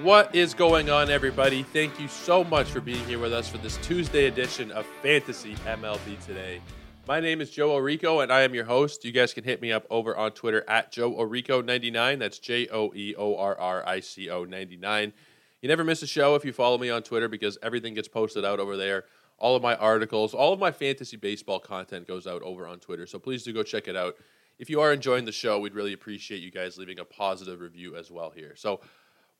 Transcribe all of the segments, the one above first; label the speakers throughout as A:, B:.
A: What is going on, everybody? Thank you so much for being here with us for this Tuesday edition of Fantasy MLB Today. My name is Joe Orrico, and I am your host. You guys can hit me up over on Twitter at Joe Orrico99. That's J O E O R R I C O 99. You never miss a show if you follow me on Twitter because everything gets posted out over there. All of my articles, all of my fantasy baseball content goes out over on Twitter. So please do go check it out. If you are enjoying the show, we'd really appreciate you guys leaving a positive review as well here. So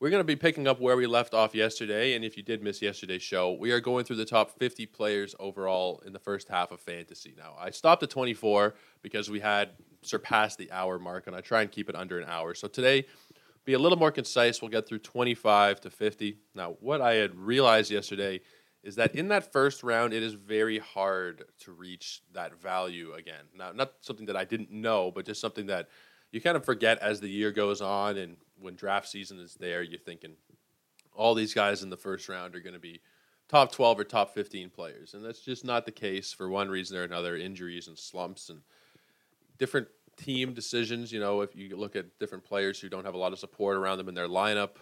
A: we're going to be picking up where we left off yesterday. And if you did miss yesterday's show, we are going through the top 50 players overall in the first half of fantasy. Now, I stopped at 24 because we had surpassed the hour mark, and I try and keep it under an hour. So today, be a little more concise. We'll get through 25 to 50. Now, what I had realized yesterday is that in that first round, it is very hard to reach that value again. Now, not something that I didn't know, but just something that you kind of forget as the year goes on and when draft season is there, you're thinking all these guys in the first round are going to be top 12 or top 15 players. And that's just not the case for one reason or another injuries and slumps and different team decisions. You know, if you look at different players who don't have a lot of support around them in their lineup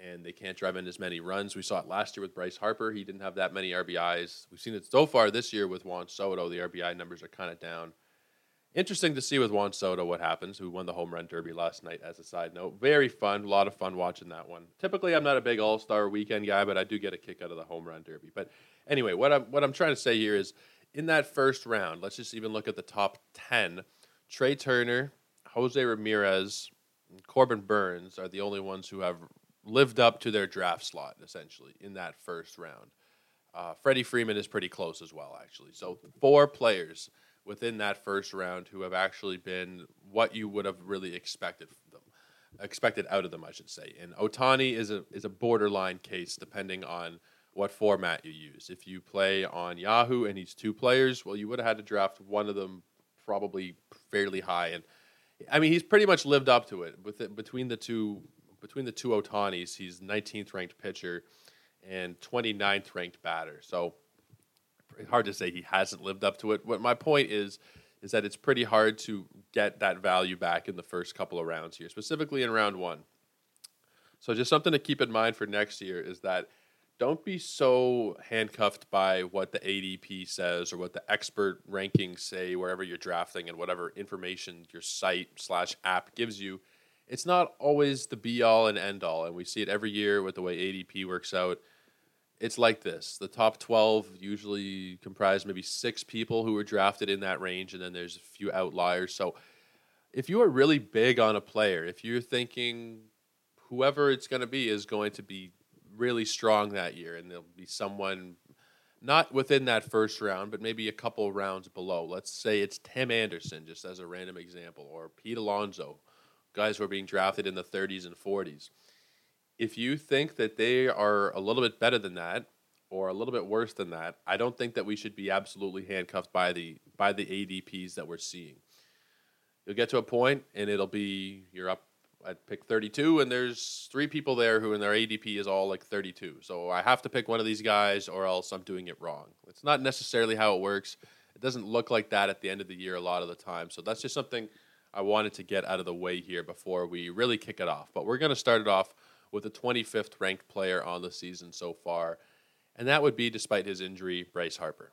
A: and they can't drive in as many runs. We saw it last year with Bryce Harper. He didn't have that many RBIs. We've seen it so far this year with Juan Soto. The RBI numbers are kind of down. Interesting to see with Juan Soto what happens, who won the home run derby last night, as a side note. Very fun. A lot of fun watching that one. Typically, I'm not a big all star weekend guy, but I do get a kick out of the home run derby. But anyway, what I'm, what I'm trying to say here is in that first round, let's just even look at the top 10. Trea Turner, Jose Ramirez, Corbin Burnes are the only ones who have lived up to their draft slot, essentially, in that first round. Uh, Freddie Freeman is pretty close as well, actually. So, four players within that first round who have actually been what you would have really expected them, expected out of them, I should say. And Ohtani is a is a borderline case depending on what format you use. If you play on Yahoo and he's two players, well, you would have had to draft one of them probably fairly high. And I mean, he's pretty much lived up to it. With it, between the two between the two Ohtanis, he's 19th ranked pitcher and 29th ranked batter. So hard to say he hasn't lived up to it. What my point is is that it's pretty hard to get that value back in the first couple of rounds here, specifically in round one. So just something to keep in mind for next year is that don't be so handcuffed by what the ADP says or what the expert rankings say wherever you're drafting and whatever information your site slash app gives you. It's not always the be all and end all, and we see it every year with the way ADP works out it's like this. The top 12 usually comprise maybe six people who were drafted in that range and then there's a few outliers. So if you are really big on a player if you're thinking whoever it's going to be is going to be really strong that year and there'll be someone not within that first round but maybe a couple rounds below. Let's say it's tim anderson just as a random example or pete alonso. Guys who are being drafted in the 30s and 40s if you think that they are a little bit better than that or a little bit worse than that, I don't think that we should be absolutely handcuffed by the by the ADPs that we're seeing. You'll get to a point and it'll be you're up at pick 32 and there's three people there who in their ADP is all like 32. So I have to pick one of these guys or else I'm doing it wrong. It's not necessarily how it works. It doesn't look like that at the end of the year a lot of the time. So that's just something I wanted to get out of the way here before we really kick it off. But we're going to start it off with the 25th ranked player on the season so far, and that would be, despite his injury, Bryce Harper.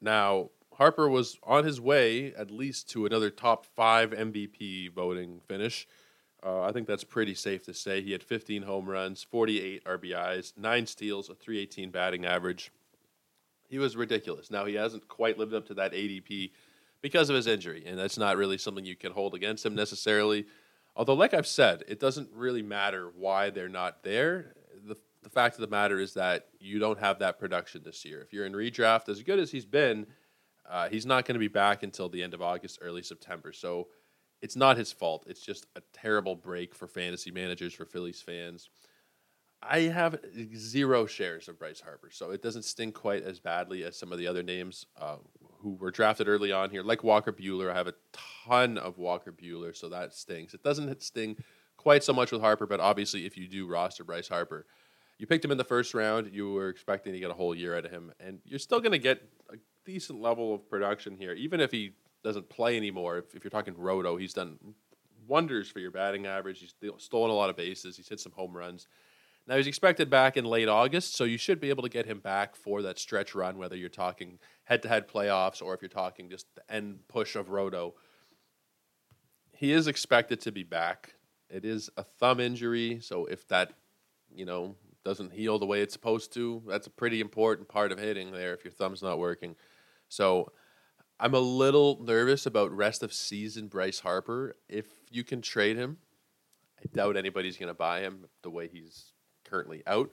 A: Now, Harper was on his way at least to another top five MVP voting finish. Uh, I think that's pretty safe to say. He had 15 home runs, 48 RBIs, nine steals, a 318 batting average. He was ridiculous. Now, he hasn't quite lived up to that ADP because of his injury, and that's not really something you can hold against him necessarily. Although, like I've said, it doesn't really matter why they're not there. The, the fact of the matter is that you don't have that production this year. If you're in redraft, as good as he's been, uh, he's not going to be back until the end of August, early September. So it's not his fault. It's just a terrible break for fantasy managers, for Phillies fans. I have zero shares of Bryce Harper, so it doesn't sting quite as badly as some of the other names uh, who were drafted early on here, like Walker Buehler. I have a ton of Walker Buehler, so that stings. It doesn't sting quite so much with Harper, but obviously, if you do roster Bryce Harper, you picked him in the first round. You were expecting to get a whole year out of him, and you're still going to get a decent level of production here, even if he doesn't play anymore. If, if you're talking Roto, he's done wonders for your batting average. He's stolen a lot of bases. He's hit some home runs. Now he's expected back in late August, so you should be able to get him back for that stretch run, whether you're talking head-to-head playoffs or if you're talking just the end push of Roto. He is expected to be back. It is a thumb injury, so if that, you know, doesn't heal the way it's supposed to, that's a pretty important part of hitting there if your thumb's not working. So I'm a little nervous about rest of season Bryce Harper. If you can trade him, I doubt anybody's going to buy him the way he's currently out.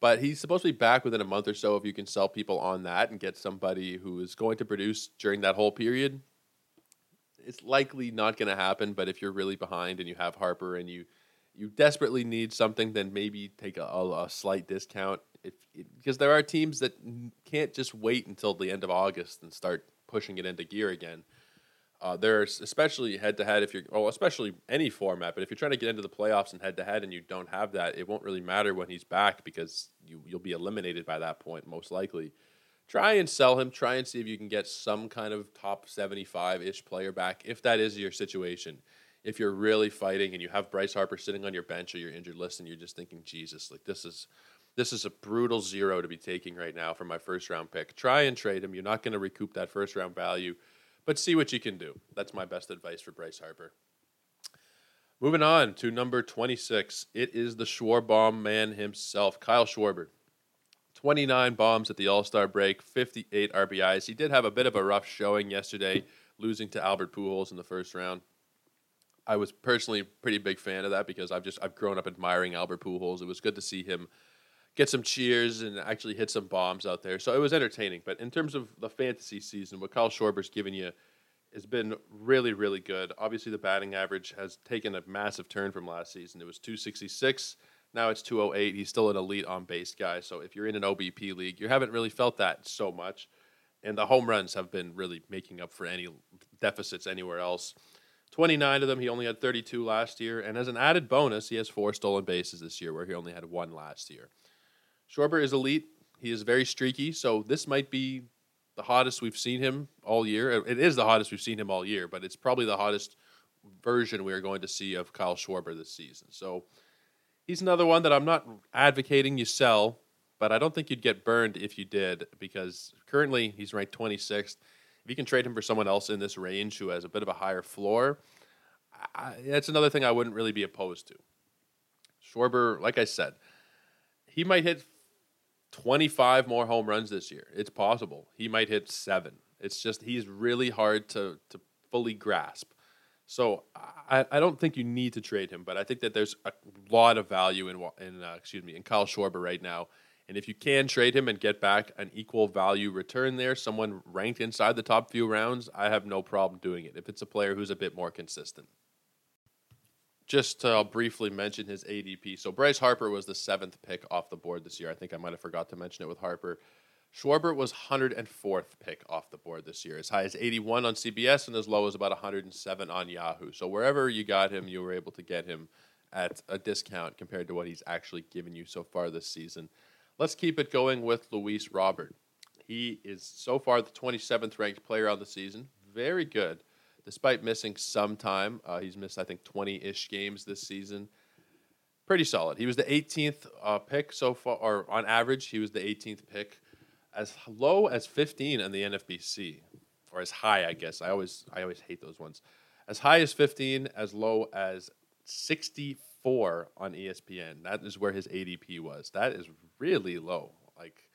A: But he's supposed to be back within a month or so if you can sell people on that and get somebody who is going to produce during that whole period. It's likely not going to happen, but if you're really behind and you have Harper and you you desperately need something, then maybe take a, a, slight discount. If because there are teams that can't just wait until the end of August and start pushing it into gear again. Uh, there's especially head to head if you're, well, especially any format. But if you're trying to get into the playoffs and head to head and you don't have that, it won't really matter when he's back because you you'll be eliminated by that point most likely. Try and sell him. Try and see if you can get some kind of top 75 ish player back if that is your situation. If you're really fighting and you have Bryce Harper sitting on your bench or your injured list and you're just thinking, Jesus, like this is this is a brutal zero to be taking right now for my first round pick. Try and trade him. You're not going to recoup that first round value but see what you can do. That's my best advice for Bryce Harper. Moving on to number 26. It is the Schwarbomb man himself, Kyle Schwarber. 29 bombs at the All Star break, 58 RBIs. He did have a bit of a rough showing yesterday, losing to Albert Pujols in the first round. I was personally a pretty big fan of that because I've just I've grown up admiring Albert Pujols. It was good to see him get some cheers and actually hit some bombs out there. So it was entertaining. But in terms of the fantasy season, what Kyle Schwarber's given you has been really, really good. Obviously, the batting average has taken a massive turn from last season. It was 266. Now it's 208. He's still an elite on base guy. So if you're in an OBP league, you haven't really felt that so much. And the home runs have been really making up for any deficits anywhere else. 29 of them. He only had 32 last year. And as an added bonus, he has four stolen bases this year, where he only had one last year. Schwarber is elite. He is very streaky, so this might be the hottest we've seen him all year. It is the hottest we've seen him all year, but it's probably the hottest version we are going to see of Kyle Schwarber this season. So he's another one that I'm not advocating you sell, but I don't think you'd get burned if you did because currently he's ranked 26th. If you can trade him for someone else in this range who has a bit of a higher floor, I, that's another thing I wouldn't really be opposed to. Schwarber, like I said, he might hit 25 more home runs this year. It's possible. He might hit seven. It's just he's really hard to to fully grasp. So I, I don't think you need to trade him, but I think that there's a lot of value in in uh, excuse me in Kyle Schwarber right now. And if you can trade him and get back an equal value return there, someone ranked inside the top few rounds, I have no problem doing it. If it's a player who's a bit more consistent just to uh, briefly mention his ADP. So Bryce Harper was the seventh pick off the board this year. I think I might have forgot to mention it with Harper. Schwarber was 104th pick off the board this year, as high as 81 on CBS and as low as about 107 on Yahoo. So wherever you got him, you were able to get him at a discount compared to what he's actually given you so far this season. Let's keep it going with Luis Robert. He is so far the 27th ranked player on the season. Very good despite missing some time. Uh, he's missed, I think, 20 ish games this season. Pretty solid. He was the 18th uh, pick so far, or on average, he was the 18th pick, as low as 15 in the NFBC, or as high, I guess. I always, I always hate those ones. As high as 15, as low as 64 on ESPN. That is where his ADP was. That is really low. Like,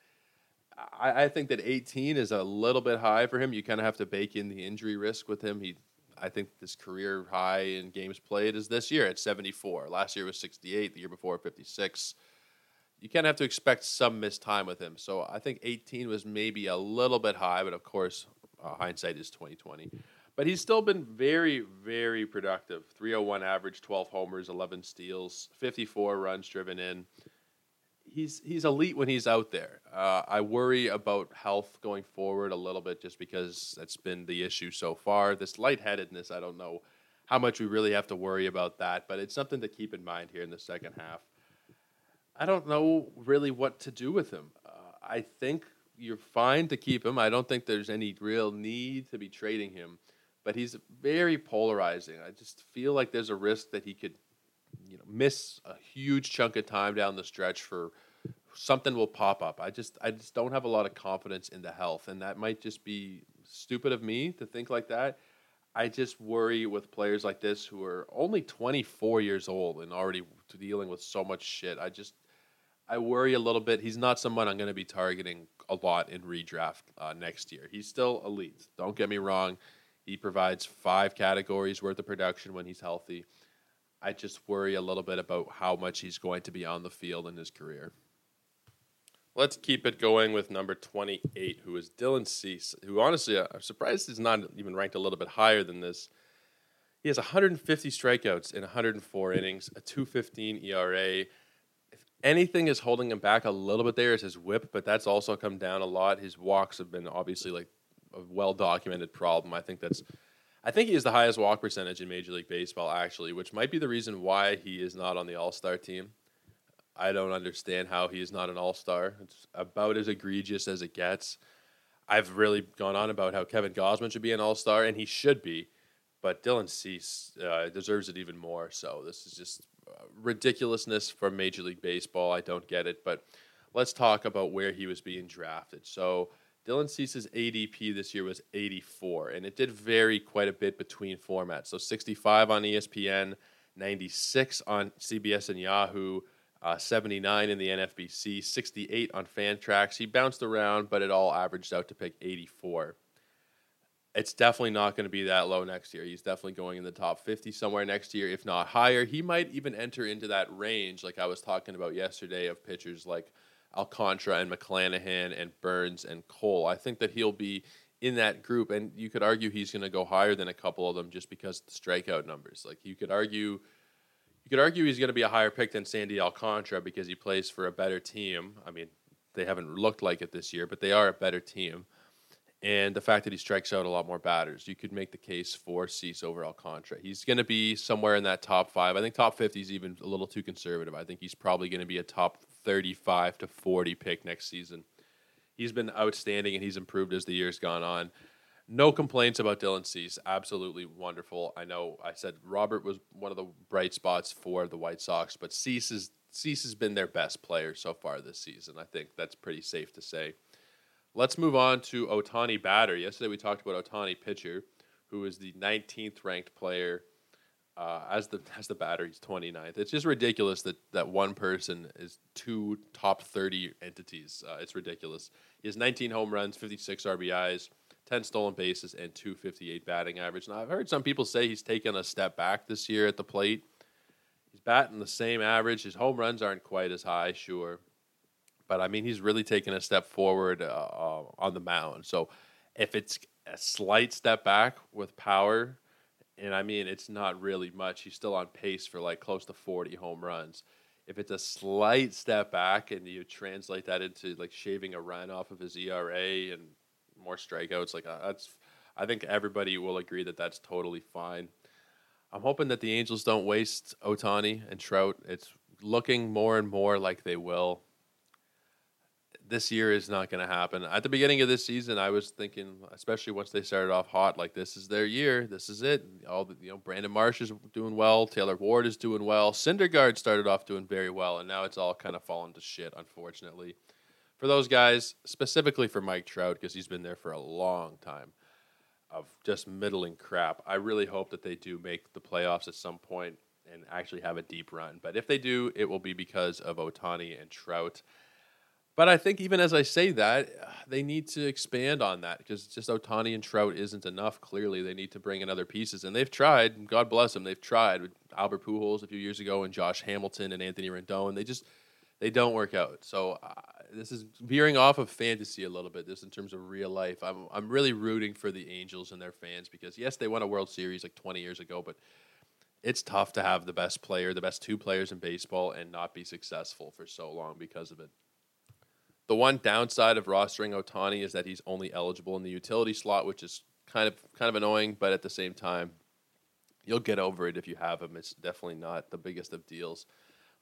A: I, I think that 18 is a little bit high for him. You kind of have to bake in the injury risk with him. He, I think this career high in games played is this year at 74. Last year was 68. The year before 56. You kind of have to expect some missed time with him. So I think 18 was maybe a little bit high, but of course, uh, hindsight is 2020. But he's still been very, very productive. 301 average, 12 homers, 11 steals, 54 runs driven in he's he's elite when he's out there. Uh, I worry about health going forward a little bit, just because that's been the issue so far. This lightheadedness, I don't know how much we really have to worry about that, but it's something to keep in mind here in the second half. I don't know really what to do with him. Uh, I think you're fine to keep him. I don't think there's any real need to be trading him, but he's very polarizing. I just feel like there's a risk that he could you know miss a huge chunk of time down the stretch for something will pop up. I just I just don't have a lot of confidence in the health, and that might just be stupid of me to think like that. I just worry with players like this who are only 24 years old and already dealing with so much shit. I just I worry a little bit. He's not someone I'm going to be targeting a lot in redraft uh, next year. He's still elite. Don't get me wrong. He provides five categories worth of production when he's healthy. I just worry a little bit about how much he's going to be on the field in his career. Let's keep it going with number 28, who is Dylan Cease, who honestly, uh, I'm surprised is not even ranked a little bit higher than this. He has 150 strikeouts in 104 innings, a 215 ERA. If anything is holding him back a little bit there is his whip, but that's also come down a lot. His walks have been obviously like a well documented problem. I think that's I think he has the highest walk percentage in Major League Baseball actually, which might be the reason why he is not on the All-Star team. I don't understand how he is not an all star. It's about as egregious as it gets. I've really gone on about how Kevin Gausman should be an all star, and he should be, but Dylan Cease uh, deserves it even more. So this is just uh, ridiculousness from Major League Baseball. I don't get it, but let's talk about where he was being drafted. So Dylan Cease's ADP this year was 84, and it did vary quite a bit between formats. So 65 on ESPN, 96 on CBS and Yahoo uh, 79 in the NFBC, 68 on Fantrax. He bounced around, but it all averaged out to pick 84. It's definitely not going to be that low next year. He's definitely going in the top 50 somewhere next year, if not higher. He might even enter into that range, like I was talking about yesterday, of pitchers like Alcantara and McClanahan and Burnes and Cole. I think that he'll be in that group, and you could argue he's going to go higher than a couple of them just because of the strikeout numbers. Like you could argue you could argue he's going to be a higher pick than Sandy Alcantara because he plays for a better team. I mean, they haven't looked like it this year, but they are a better team. And the fact that he strikes out a lot more batters, you could make the case for Cease over Alcantara. He's going to be somewhere in that top five. I think top 50 is even a little too conservative. I think he's probably going to be a top 35 to 40 pick next season. He's been outstanding and he's improved as the year's gone on. No complaints about Dylan Cease. Absolutely wonderful. I know I said Robert was one of the bright spots for the White Sox, but Cease is Cease has been their best player so far this season. I think that's pretty safe to say. Let's move on to Ohtani batter. Yesterday we talked about Ohtani pitcher, who is the 19th ranked player uh, as the as the batter. He's 29th. It's just ridiculous that that one person is two top 30 entities. Uh, it's ridiculous. He has 19 home runs, 56 RBIs. 10 stolen bases, and 258 batting average. Now, I've heard some people say he's taken a step back this year at the plate. He's batting the same average. His home runs aren't quite as high, sure. But I mean, he's really taken a step forward uh, uh, on the mound. So if it's a slight step back with power, and I mean, it's not really much, he's still on pace for like close to 40 home runs. If it's a slight step back and you translate that into like shaving a run off of his ERA and more strikeouts. Like uh, that's, I think everybody will agree that that's totally fine. I'm hoping that the Angels don't waste Ohtani and Trout. It's looking more and more like they will. This year is not going to happen. At the beginning of this season, I was thinking, especially once they started off hot, like this is their year. This is it. All the, you know, Brandon Marsh is doing well. Taylor Ward is doing well. Syndergaard started off doing very well, and now it's all kind of fallen to shit, unfortunately for those guys, specifically for Mike Trout, because he's been there for a long time of just middling crap. I really hope that they do make the playoffs at some point and actually have a deep run. But if they do, it will be because of Ohtani and Trout. But I think even as I say that, they need to expand on that because just Ohtani and Trout isn't enough. Clearly, they need to bring in other pieces, and they've tried. God bless them, they've tried with Albert Pujols a few years ago and Josh Hamilton and Anthony Rendon. They just they don't work out. So uh, this is veering off of fantasy a little bit. This in terms of real life. I'm I'm really rooting for the Angels and their fans because yes, they won a World Series like 20 years ago, but it's tough to have the best player, the best two players in baseball, and not be successful for so long because of it. The one downside of rostering Ohtani is that he's only eligible in the utility slot, which is kind of kind of annoying, but at the same time, you'll get over it if you have him. It's definitely not the biggest of deals.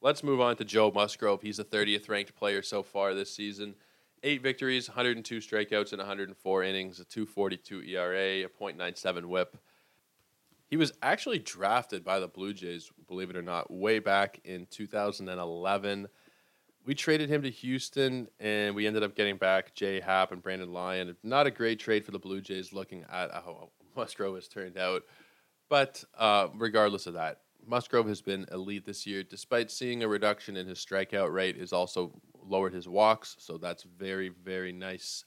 A: Let's move on to Joe Musgrove. He's the 30th ranked player so far this season. Eight victories, 102 strikeouts in 104 innings, a 242 ERA, a .97 WHIP. He was actually drafted by the Blue Jays, believe it or not, way back in 2011. We traded him to Houston, and we ended up getting back Jay Happ and Brandon Lyon. Not a great trade for the Blue Jays, looking at how Musgrove has turned out. But uh, regardless of that, Musgrove has been elite this year, despite seeing a reduction in his strikeout rate. Has also lowered his walks, so that's very, very nice.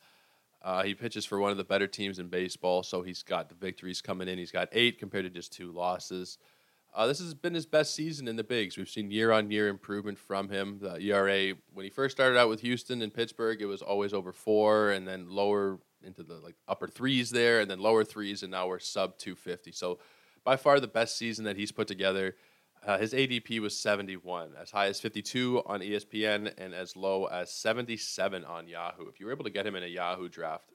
A: Uh, he pitches for one of the better teams in baseball, so he's got the victories coming in. He's got eight compared to just two losses. Uh, this has been his best season in the bigs. We've seen year on year improvement from him. The ERA, when he first started out with Houston and Pittsburgh, it was always over four, and then lower into the like upper threes there, and then lower threes, and now we're sub 250. So by far the best season that he's put together. Uh, his ADP was 71, as high as 52 on ESPN and as low as 77 on Yahoo. If you were able to get him in a Yahoo draft,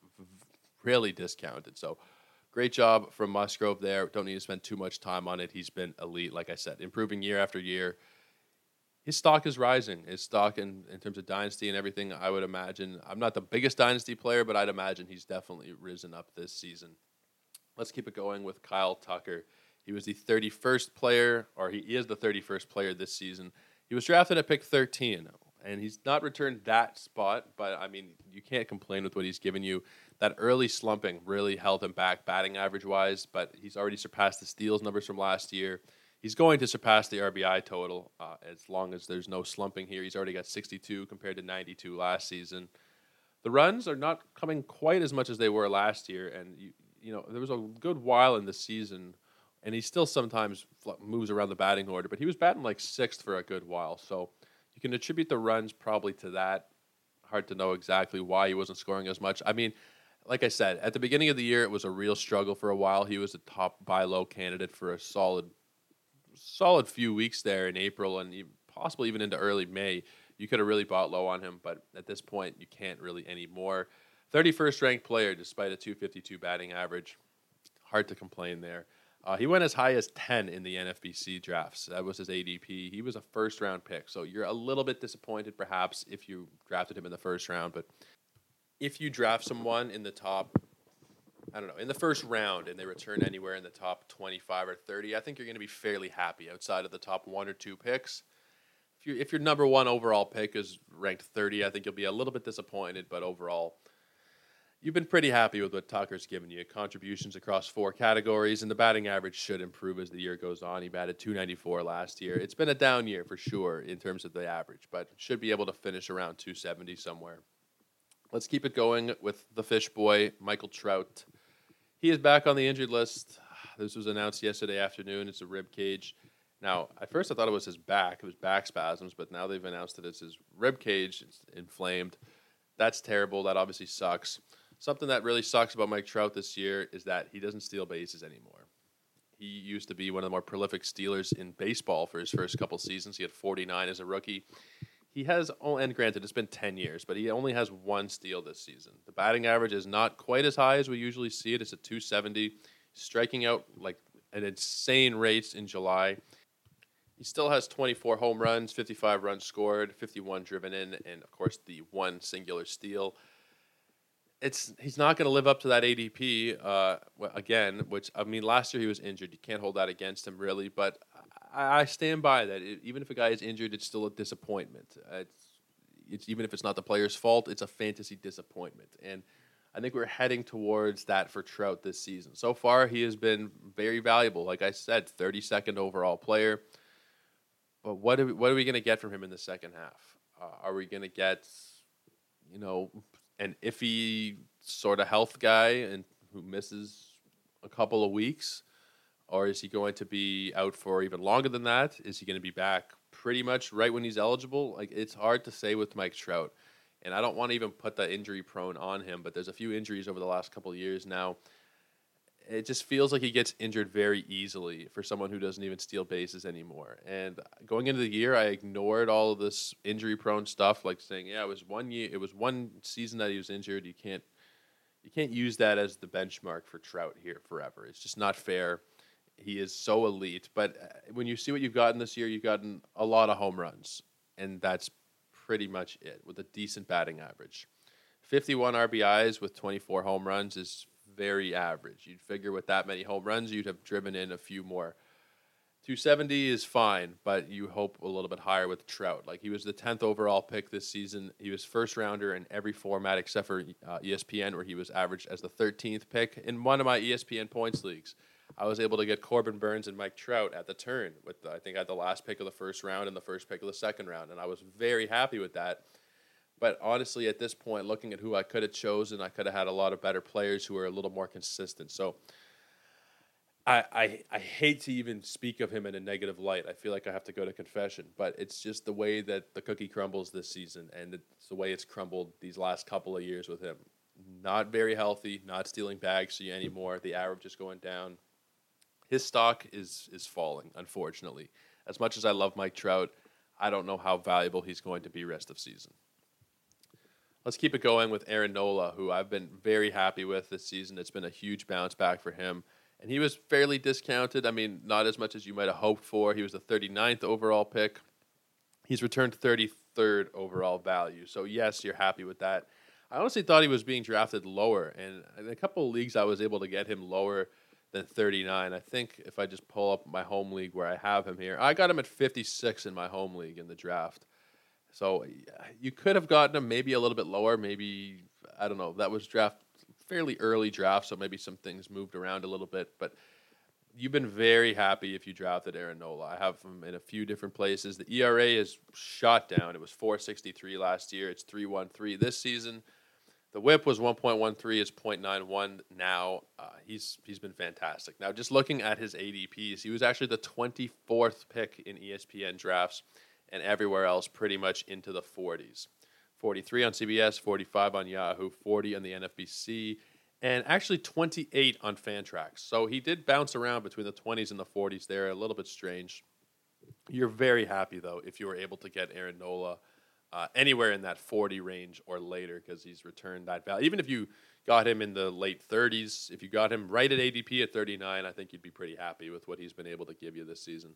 A: really discounted. So great job from Musgrove there. Don't need to spend too much time on it. He's been elite, like I said, improving year after year. His stock is rising. His stock in, in terms of dynasty and everything, I would imagine. I'm not the biggest dynasty player, but I'd imagine he's definitely risen up this season. Let's keep it going with Kyle Tucker. He was the 31st player, or he is the 31st player this season. He was drafted at pick 13, and he's not returned that spot, but I mean, you can't complain with what he's given you. That early slumping really held him back batting average wise, but he's already surpassed the steals numbers from last year. He's going to surpass the RBI total uh, as long as there's no slumping here. He's already got 62 compared to 92 last season. The runs are not coming quite as much as they were last year, and you, you know there was a good while in the season and he still sometimes moves around the batting order, but he was batting like sixth for a good while. So you can attribute the runs probably to that. Hard to know exactly why he wasn't scoring as much. I mean, like I said, at the beginning of the year, it was a real struggle for a while. He was a top buy low candidate for a solid, solid few weeks there in April and possibly even into early May. You could have really bought low on him, but at this point, you can't really anymore. 31st ranked player despite a 252 batting average. Hard to complain there. Uh, he went as high as 10 in the NFBC drafts. That was his ADP. He was a first round pick. So you're a little bit disappointed, perhaps, if you drafted him in the first round. But if you draft someone in the top, I don't know, in the first round and they return anywhere in the top 25 or 30, I think you're going to be fairly happy outside of the top one or two picks. If, you, if your number one overall pick is ranked 30, I think you'll be a little bit disappointed. But overall, You've been pretty happy with what Tucker's given you. Contributions across four categories, and the batting average should improve as the year goes on. He batted 294 last year. It's been a down year for sure in terms of the average, but should be able to finish around 270 somewhere. Let's keep it going with the fish boy, Michael Trout. He is back on the injured list. This was announced yesterday afternoon. It's a rib cage. Now, at first I thought it was his back. It was back spasms, but now they've announced that it's his rib cage. It's inflamed. That's terrible. That obviously sucks. Something that really sucks about Mike Trout this year is that he doesn't steal bases anymore. He used to be one of the more prolific stealers in baseball for his first couple seasons. He had 49 as a rookie. He has, oh, and granted, it's been 10 years, but he only has one steal this season. The batting average is not quite as high as we usually see it. It's at 270, striking out like an insane rate in July. He still has 24 home runs, 55 runs scored, 51 driven in, and of course the one singular steal it's he's not going to live up to that ADP uh, again. Which I mean, last year he was injured. You can't hold that against him really. But I, I stand by that. It, even if a guy is injured, it's still a disappointment. It's, it's even if it's not the player's fault, it's a fantasy disappointment. And I think we're heading towards that for Trout this season. So far, he has been very valuable. Like I said, 32nd overall player. But what are we, what are we going to get from him in the second half? Uh, are we going to get, you know, an iffy sort of health guy and who misses a couple of weeks? Or is he going to be out for even longer than that? Is he going to be back pretty much right when he's eligible? Like it's hard to say with Mike Trout. And I don't want to even put the injury prone on him, but there's a few injuries over the last couple of years now it just feels like he gets injured very easily for someone who doesn't even steal bases anymore. And going into the year, I ignored all of this injury prone stuff, like saying, "Yeah, it was one year, it was one season that he was injured. You can't, you can't use that as the benchmark for Trout here forever. It's just not fair. He is so elite, but uh, when you see what you've gotten this year, you've gotten a lot of home runs, and that's pretty much it with a decent batting average. 51 RBIs with 24 home runs is very average. You'd figure with that many home runs, you'd have driven in a few more. 270 is fine, but you hope a little bit higher with Trout. Like he was the 10th overall pick this season. He was first rounder in every format except for uh, ESPN, where he was averaged as the 13th pick in one of my ESPN points leagues. I was able to get Corbin Burnes and Mike Trout at the turn with the, I think had the last pick of the first round and the first pick of the second round, and I was very happy with that. But honestly, at this point, looking at who I could have chosen, I could have had a lot of better players who are a little more consistent. So I, I, I hate to even speak of him in a negative light. I feel like I have to go to confession, but it's just the way that the cookie crumbles this season, and it's the way it's crumbled these last couple of years with him. Not very healthy, not stealing bags to you anymore. The average is going down. His stock is is falling, unfortunately. As much as I love Mike Trout, I don't know how valuable he's going to be rest of season. Let's keep it going with Aaron Nola, who I've been very happy with this season. It's been a huge bounce back for him. And he was fairly discounted. I mean, not as much as you might have hoped for. He was the 39th overall pick. He's returned 33rd overall value. So, yes, you're happy with that. I honestly thought he was being drafted lower. And in a couple of leagues, I was able to get him lower than 39. I think if I just pull up my home league where I have him here, I got him at 56 in my home league in the draft. So you could have gotten him maybe a little bit lower. Maybe I don't know. That was draft fairly early draft, so maybe some things moved around a little bit. But you've been very happy if you drafted Aaron Nola. I have him in a few different places. The ERA is shot down. It was 4.63 last year. It's 3.13 this season. The WHIP was 1.13. It's 0.91 now. Uh, he's he's been fantastic. Now, just looking at his ADPs, he was actually the 24th pick in ESPN drafts and everywhere else pretty much into the 40s. 43 on CBS, 45 on Yahoo, 40 on the NFBC, and actually 28 on Fantrax. So he did bounce around between the 20s and the 40s there, a little bit strange. You're very happy, though, if you were able to get Aaron Nola uh, anywhere in that 40 range or later because he's returned that value. Even if you got him in the late 30s, if you got him right at ADP at 39, I think you'd be pretty happy with what he's been able to give you this season.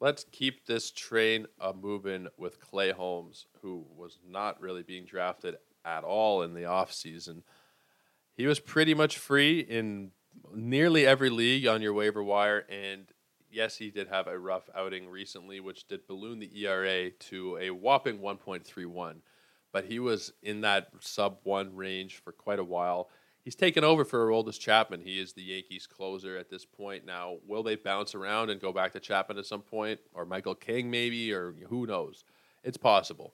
A: Let's keep this train a moving with Clay Holmes, who was not really being drafted at all in the offseason. He was pretty much free in nearly every league on your waiver wire. And yes, he did have a rough outing recently, which did balloon the ERA to a whopping 1.31. But he was in that sub one range for quite a while he's taken over for Aroldis Chapman. He is the Yankees closer at this point. Now, will they bounce around and go back to Chapman at some point, or Michael King maybe, or who knows? It's possible.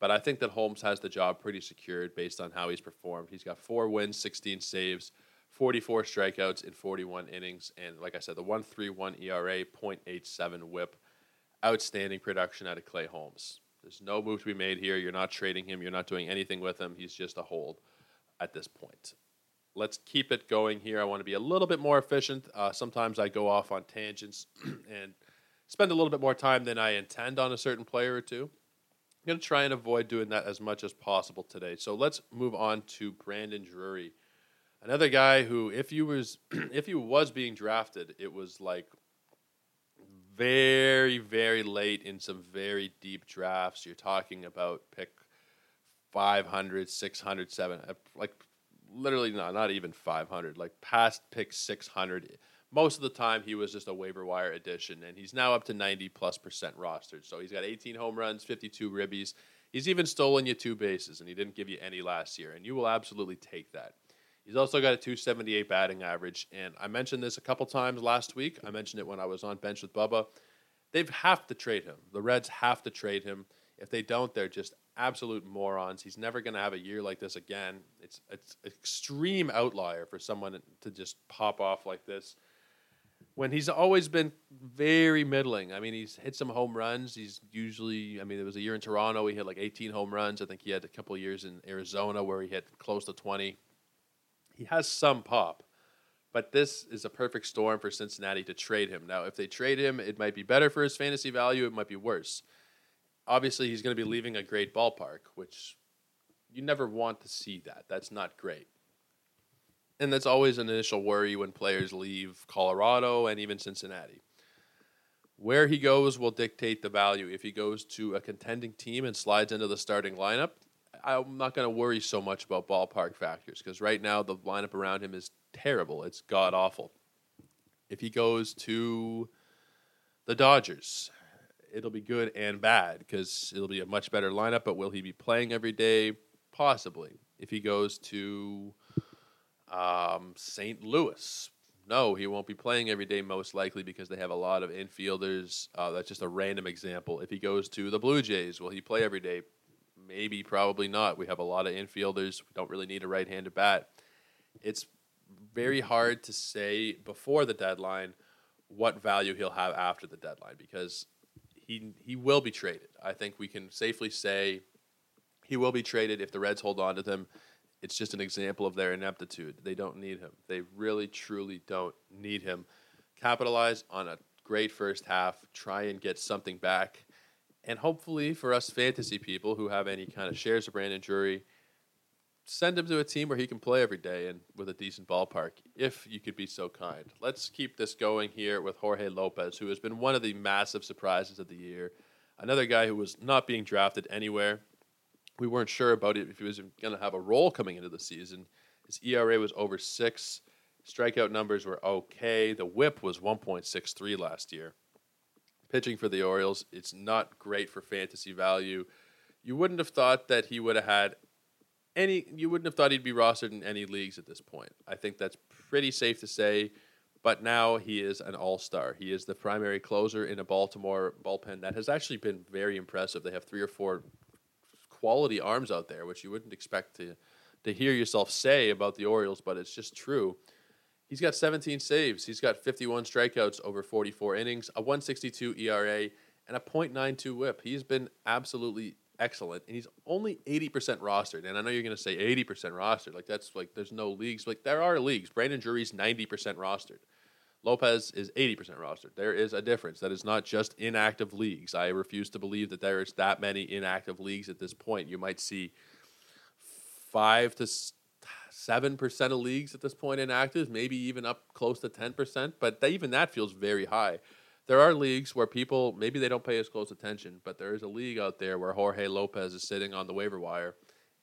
A: But I think that Holmes has the job pretty secured based on how he's performed. He's got four wins, 16 saves, 44 strikeouts in 41 innings, and like I said, the 1.31 ERA, 0.87 WHIP. Outstanding production out of Clay Holmes. There's no move to be made here. You're not trading him. You're not doing anything with him. He's just a hold at this point let's keep it going here. I want to be a little bit more efficient. Uh, sometimes I go off on tangents and spend a little bit more time than I intend on a certain player or two. I'm going to try and avoid doing that as much as possible today. So let's move on to Brandon Drury, another guy who, if he was, if he was being drafted, it was like very, very late in some very deep drafts. You're talking about pick 500, 600, 700, like literally not not even 500, like past pick 600. Most of the time, he was just a waiver wire addition, and he's now up to 90 plus percent rostered. So he's got 18 home runs, 52 ribbies. He's even stolen you two bases, and he didn't give you any last year, and you will absolutely take that. He's also got a 278 batting average, and I mentioned this a couple times last week. I mentioned it when I was on bench with Bubba. They have have to trade him. The Reds have to trade him. If they don't, they're just absolute morons. He's never going to have a year like this again. It's it's extreme outlier for someone to just pop off like this. When he's always been very middling. I mean, he's hit some home runs. He's usually, I mean, there was a year in Toronto he had like 18 home runs. I think he had a couple years in Arizona where he had close to 20. He has some pop, but this is a perfect storm for Cincinnati to trade him. Now, if they trade him, it might be better for his fantasy value. It might be worse obviously he's going to be leaving a great ballpark, which you never want to see that. That's not great. And that's always an initial worry when players leave Colorado and even Cincinnati. Where he goes will dictate the value. If he goes to a contending team and slides into the starting lineup, I'm not going to worry so much about ballpark factors because right now the lineup around him is terrible. It's god awful. If he goes to the Dodgers, it'll be good and bad because it'll be a much better lineup. But will he be playing every day? Possibly. If he goes to um, St. Louis, no, he won't be playing every day, most likely because they have a lot of infielders. Uh, that's just a random example. If he goes to the Blue Jays, will he play every day? Maybe, probably not. We have a lot of infielders. We don't really need a right handed bat. It's very hard to say before the deadline what value he'll have after the deadline because he he will be traded. I think we can safely say he will be traded if the Reds hold on to them. It's just an example of their ineptitude. They don't need him. They really truly don't need him. Capitalize on a great first half, try and get something back. And hopefully for us fantasy people who have any kind of shares of Brandon Drury, send him to a team where he can play every day and with a decent ballpark, if you could be so kind. Let's keep this going here with Jorge Lopez, who has been one of the massive surprises of the year. Another guy who was not being drafted anywhere. We weren't sure about it if he was going to have a role coming into the season. His ERA was over six. Strikeout numbers were okay. The whip was 1.63 last year. Pitching for the Orioles, it's not great for fantasy value. You wouldn't have thought that he would have had any you wouldn't have thought he'd be rostered in any leagues at this point. I think that's pretty safe to say. But now he is an all star. He is the primary closer in a Baltimore bullpen that has actually been very impressive. They have three or four quality arms out there, which you wouldn't expect to to hear yourself say about the Orioles, but it's just true. He's got 17 saves. He's got 51 strikeouts over 44 innings, a 162 ERA, and a .92 WHIP. He's been absolutely excellent, and he's only 80% rostered. And I know you're going to say 80% rostered. Like, that's like, there's no leagues. Like, there are leagues. Brandon Drury's 90% rostered. Lopez is 80% rostered. There is a difference. That is not just inactive leagues. I refuse to believe that there is that many inactive leagues at this point. You might see five to seven percent of leagues at this point inactive, maybe even up close to ten percent. But even that feels very high there are leagues where people maybe they don't pay as close attention, but there is a league out there where Jorge Lopez is sitting on the waiver wire,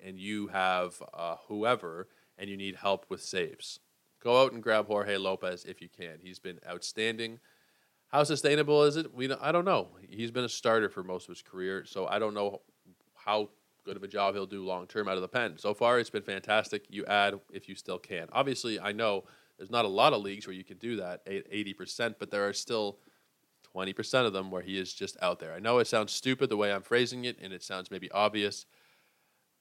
A: and you have uh, whoever, and you need help with saves. Go out and grab Jorge Lopez if you can. He's been outstanding. How sustainable is it? We I don't know. He's been a starter for most of his career, so I don't know how good of a job he'll do long term out of the pen. So far, it's been fantastic. You add if you still can. Obviously, I know there's not a lot of leagues where you can do that, eighty percent, but there are still 20% of them where he is just out there. I know it sounds stupid the way I'm phrasing it, and it sounds maybe obvious,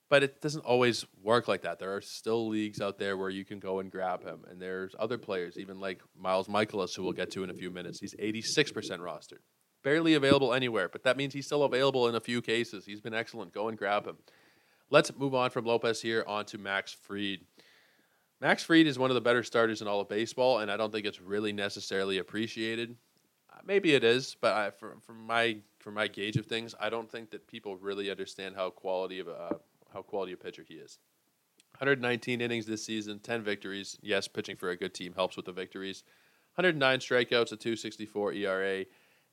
A: but it doesn't always work like that. There are still leagues out there where you can go and grab him, and there's other players, even like Miles Mikolas, who we'll get to in a few minutes. He's 86% rostered. Barely available anywhere, but that means he's still available in a few cases. He's been excellent. Go and grab him. Let's move on from Lopez here on to Max Fried. Max Fried is one of the better starters in all of baseball, and I don't think it's really necessarily appreciated maybe it is, but I, from, from my from my gauge of things, I don't think that people really understand how quality of a uh, how quality a pitcher he is. 119 innings this season, 10 victories. Yes, pitching for a good team helps with the victories. 109 strikeouts, a 264 ERA,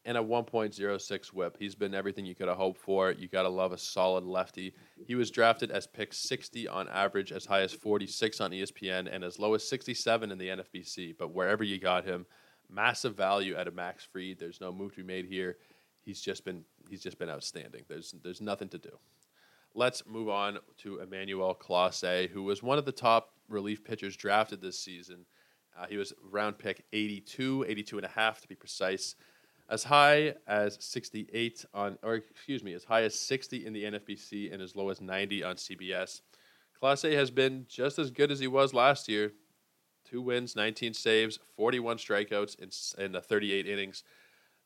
A: and a 1.06 whip. He's been everything you could have hoped for. You got to love a solid lefty. He was drafted as pick 60 on average, as high as 46 on ESPN, and as low as 67 in the NFBC. But wherever you got him, massive value out of Max Fried. There's no move to be made here. He's just been he's just been outstanding. There's there's nothing to do. Let's move on to Emmanuel Clase, who was one of the top relief pitchers drafted this season. Uh, he was round pick 82, 82 and a half to be precise, as high as 68 on, or excuse me, as high as 60 in the NFBC and as low as 90 on CBS. Clase has been just as good as he was last year, two wins, 19 saves, 41 strikeouts in, in the 38 innings.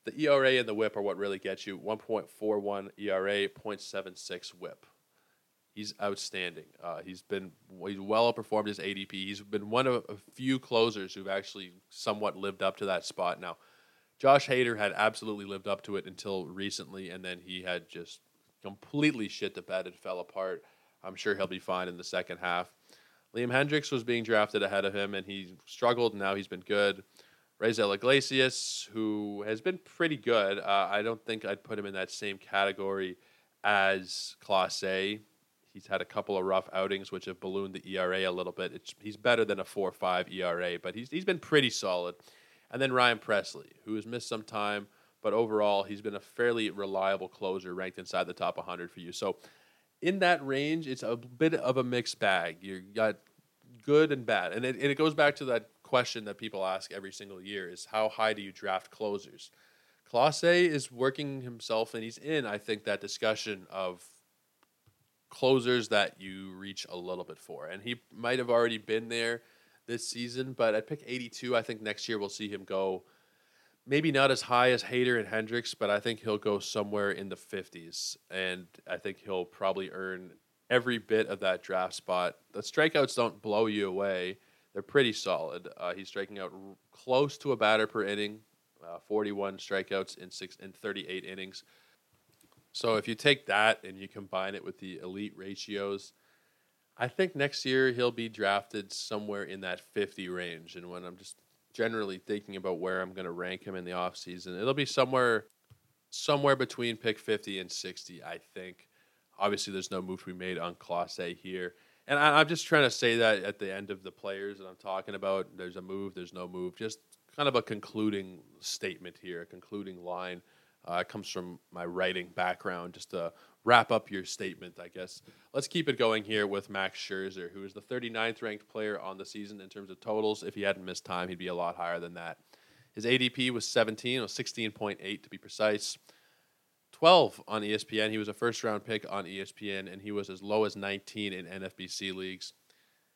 A: The ERA and the whip are what really get you 1.41 ERA, 0.76 whip. He's outstanding. Uh, he's been he's well outperformed his ADP. He's been one of a few closers who've actually somewhat lived up to that spot. Now, Josh Hader had absolutely lived up to it until recently, and then he had just completely shit the bed and fell apart. I'm sure he'll be fine in the second half. Liam Hendriks was being drafted ahead of him, and he struggled. Now he's been good. Raisel Iglesias, who has been pretty good. Uh, I don't think I'd put him in that same category as Clase. He's had a couple of rough outings which have ballooned the ERA a little bit. It's, he's better than a 4 5 ERA, but he's he's been pretty solid. And then Ryan Pressly, who has missed some time, but overall he's been a fairly reliable closer, ranked inside the top 100 for you. So in that range, it's a bit of a mixed bag. You got good and bad, and it, and it goes back to that question that people ask every single year: is how high do you draft closers? Clase is working himself, and he's in. I think that discussion of closers that you reach a little bit for, and he might have already been there this season. But at pick 82, I think next year we'll see him go maybe not as high as Hader and Hendriks, but I think he'll go somewhere in the 50s. And I think he'll probably earn every bit of that draft spot. The strikeouts don't blow you away, they're pretty solid. Uh, he's striking out r- close to a batter per inning, uh, 41 strikeouts in, six, in 38 innings. So if you take that and you combine it with the elite ratios, I think next year he'll be drafted somewhere in that 50 range. And when I'm just generally thinking about where I'm going to rank him in the offseason. It'll be somewhere somewhere between pick 50 and 60, I think. Obviously, there's no move to be made on Clase here. And I, am just trying to say that at the end of the players that I'm talking about, there's a move, there's no move. Just kind of a concluding statement here, a concluding line. Uh, it comes from my writing background, just to wrap up your statement, I guess. Let's keep it going here with Max Scherzer, who is the 39th ranked player on the season in terms of totals. If he hadn't missed time, he'd be a lot higher than that. His ADP was 17, or 16.8 to be precise. 12 on ESPN. He was a first round pick on ESPN, and he was as low as 19 in NFBC leagues.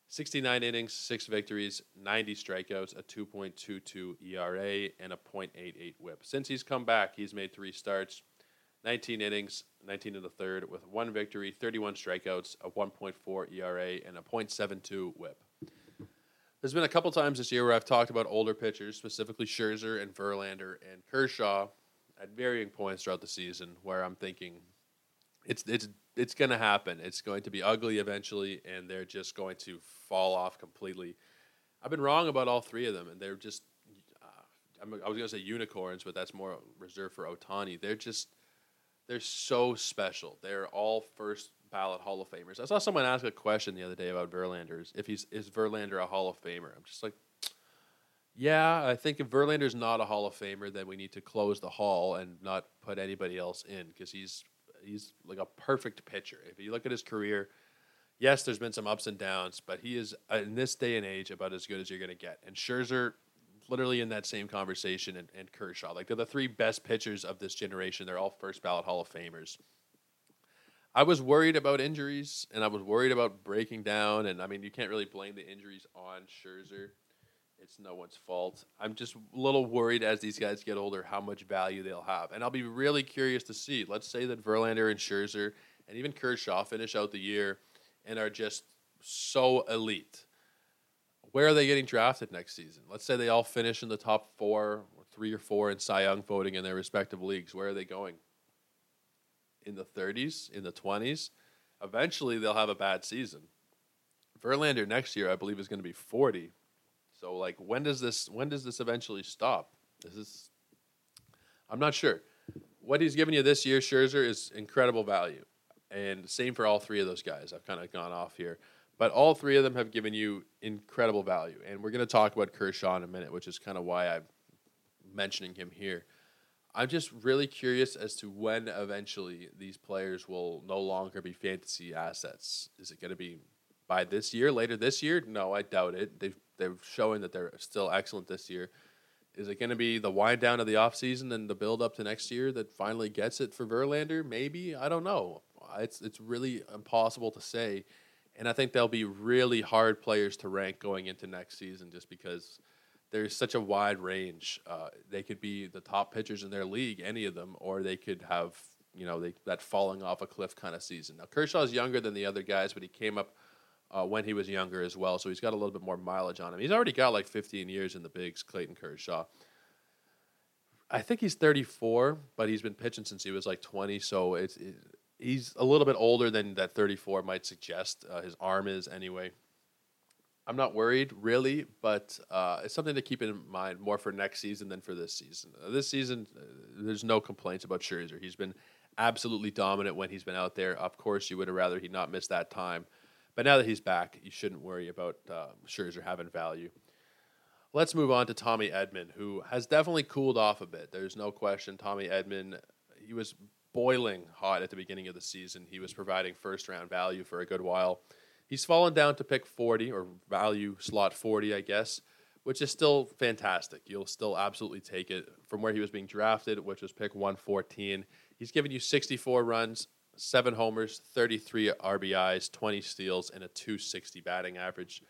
A: 69 innings, six victories, 90 strikeouts, a 2.22 ERA, and a .88 WHIP. Since he's come back, he's made three starts, 19 innings, 19 in the third, with one victory, 31 strikeouts, a 1.4 ERA, and a .72 WHIP. There's been a couple times this year where I've talked about older pitchers, specifically Scherzer and Verlander and Kershaw, at varying points throughout the season, where I'm thinking it's it's it's going to happen. It's going to be ugly eventually, and they're just going to fall off completely. I've been wrong about all three of them, and they're just. Uh, I was going to say unicorns, but that's more reserved for Ohtani. They're just. They're so special. They're all first ballot Hall of Famers. I saw someone ask a question the other day about Verlander's. If he's is Verlander a Hall of Famer? I'm just like, yeah, I think if Verlander's not a Hall of Famer, then we need to close the hall and not put anybody else in because he's he's like a perfect pitcher. If you look at his career, yes, there's been some ups and downs, but he is uh, in this day and age about as good as you're going to get. And Scherzer, literally in that same conversation, and, and Kershaw, like they're the three best pitchers of this generation. They're all first ballot Hall of Famers. I was worried about injuries, and I was worried about breaking down. And I mean, you can't really blame the injuries on Scherzer it's no one's fault. I'm just a little worried as these guys get older how much value they'll have. And I'll be really curious to see. Let's say that Verlander and Scherzer and even Kershaw finish out the year and are just so elite. Where are they getting drafted next season? Let's say they all finish in the top four, or three or four in Cy Young voting in their respective leagues. Where are they going? In the 30s, in the 20s? Eventually, they'll have a bad season. Verlander next year, I believe, is going to be 40 so like when does this when does this eventually stop? This is I'm not sure. What he's given you this year, Scherzer, is incredible value. And same for all three of those guys. I've kind of gone off here. But all three of them have given you incredible value. And we're going to talk about Kershaw in a minute, which is kind of why I'm mentioning him here. I'm just really curious as to when eventually these players will no longer be fantasy assets. Is it going to be by this year, later this year? No, I doubt it. They've they're showing that they're still excellent this year. Is it going to be the wind down of the offseason and the build up to next year that finally gets it for Verlander? Maybe. I don't know. It's it's really impossible to say. And I think they'll be really hard players to rank going into next season just because there's such a wide range. Uh, they could be the top pitchers in their league, any of them, or they could have, you know, they, that falling off a cliff kind of season. Now, Kershaw's younger than the other guys, but he came up – uh, when he was younger as well. So he's got a little bit more mileage on him. He's already got like 15 years in the bigs, Clayton Kershaw. I think he's 34, but he's been pitching since he was like 20. So it's it, he's a little bit older than that 34 might suggest. Uh, his arm is anyway. I'm not worried really, but uh, it's something to keep in mind more for next season than for this season. Uh, this season, uh, there's no complaints about Scherzer. He's been absolutely dominant when he's been out there. Of course, you would have rather he not miss that time. But now that he's back, you shouldn't worry about uh, Scherzer having value. Let's move on to Tommy Edman, who has definitely cooled off a bit. There's no question. Tommy Edman, he was boiling hot at the beginning of the season. He was providing first round value for a good while. He's fallen down to pick 40 or value slot 40, I guess, which is still fantastic. You'll still absolutely take it from where he was being drafted, which was pick 114. He's given you 64 runs, seven homers, 33 RBIs, 20 steals, and a 260 batting average.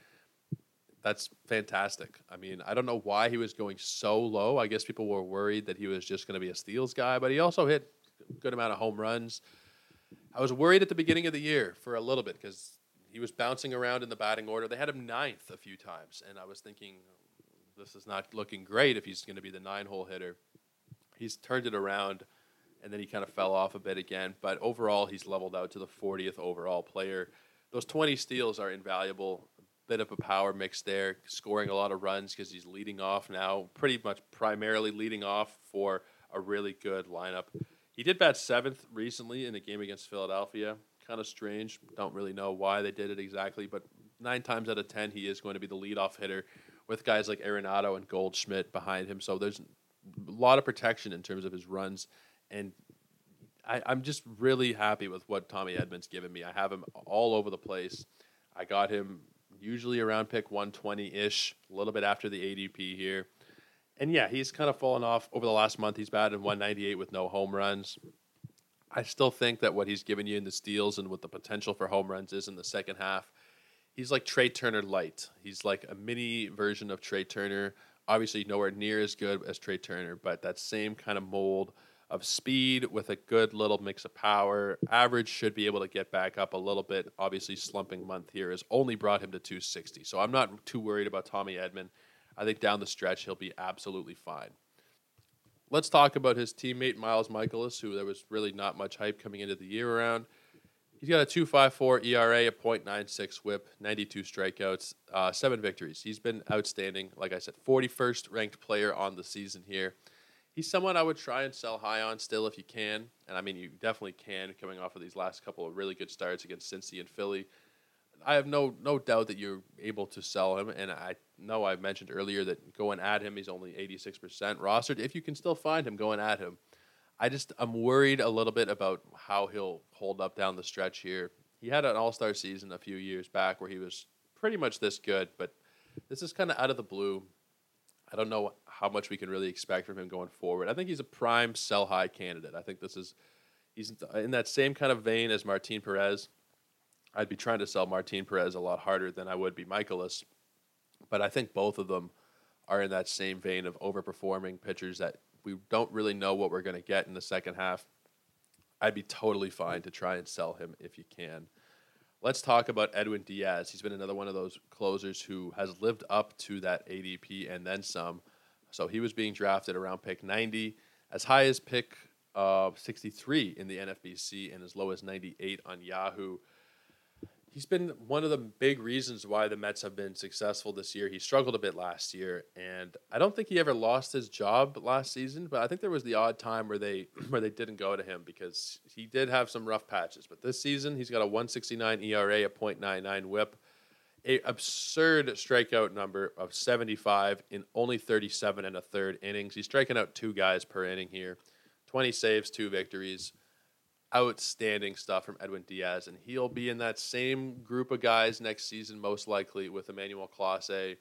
A: That's fantastic. I mean, I don't know why he was going so low. I guess people were worried that he was just going to be a steals guy, but he also hit good amount of home runs. I was worried at the beginning of the year for a little bit because he was bouncing around in the batting order. They had him ninth a few times, and I was thinking, this is not looking great if he's going to be the nine hole hitter. He's turned it around and then he kind of fell off a bit again. But overall, he's leveled out to the 40th overall player. Those 20 steals are invaluable. Bit of a power mix there, scoring a lot of runs because he's leading off now, pretty much primarily leading off for a really good lineup. He did bat seventh recently in a game against Philadelphia. Kind of strange. Don't really know why they did it exactly, but nine times out of ten, he is going to be the leadoff hitter with guys like Arenado and Goldschmidt behind him. So there's a lot of protection in terms of his runs and I, am just really happy with what Tommy Edman's given me. I have him all over the place. I got him usually around pick 120 ish, a little bit after the ADP here. And yeah, he's kind of fallen off over the last month. He's batted 198 with no home runs. I still think that what he's given you in the steals and what the potential for home runs is in the second half, he's like Trea Turner light. He's like a mini version of Trea Turner. Obviously, nowhere near as good as Trea Turner, but that same kind of mold of speed with a good little mix of power. Average should be able to get back up a little bit. Obviously, slumping month here has only brought him to 260. So I'm not too worried about Tommy Edman. I think down the stretch, he'll be absolutely fine. Let's talk about his teammate, Miles Mikolas, who there was really not much hype coming into the year around. He's got a 2.54 ERA, a .96 WHIP, 92 strikeouts, uh, seven victories. He's been outstanding. Like I said, 41st ranked player on the season here he's someone I would try and sell high on still if you can. And I mean, you definitely can coming off of these last couple of really good starts against Cincy and Philly. I have no no doubt that you're able to sell him, and I know I mentioned earlier that going at him, he's only 86% rostered. If you can still find him, going at him. I just I'm worried a little bit about how he'll hold up down the stretch here. He had an All Star season a few years back where he was pretty much this good, but this is kind of out of the blue. I don't know how much we can really expect from him going forward. I think he's a prime sell high candidate. I think this is he's in that same kind of vein as Martin Perez. I'd be trying to sell Martin Perez a lot harder than I would be Mikolas, but I think both of them are in that same vein of overperforming pitchers that we don't really know what we're going to get in the second half. I'd be totally fine to try and sell him if you can. Let's talk about Edwin Diaz. He's been another one of those closers who has lived up to that ADP and then some. So he was being drafted around pick 90, as high as pick uh, 63 in the NFBC, and as low as 98 on Yahoo he's been one of the big reasons why the Mets have been successful this year. He struggled a bit last year, and I don't think he ever lost his job last season. But I think there was the odd time where they where they didn't go to him because he did have some rough patches. But this season, he's got a 169 ERA, a .99 WHIP, a absurd strikeout number of 75 in only 37 and a third innings. He's striking out two guys per inning here, 20 saves, two victories outstanding stuff from Edwin Diaz, and he'll be in that same group of guys next season, most likely with Emmanuel Clase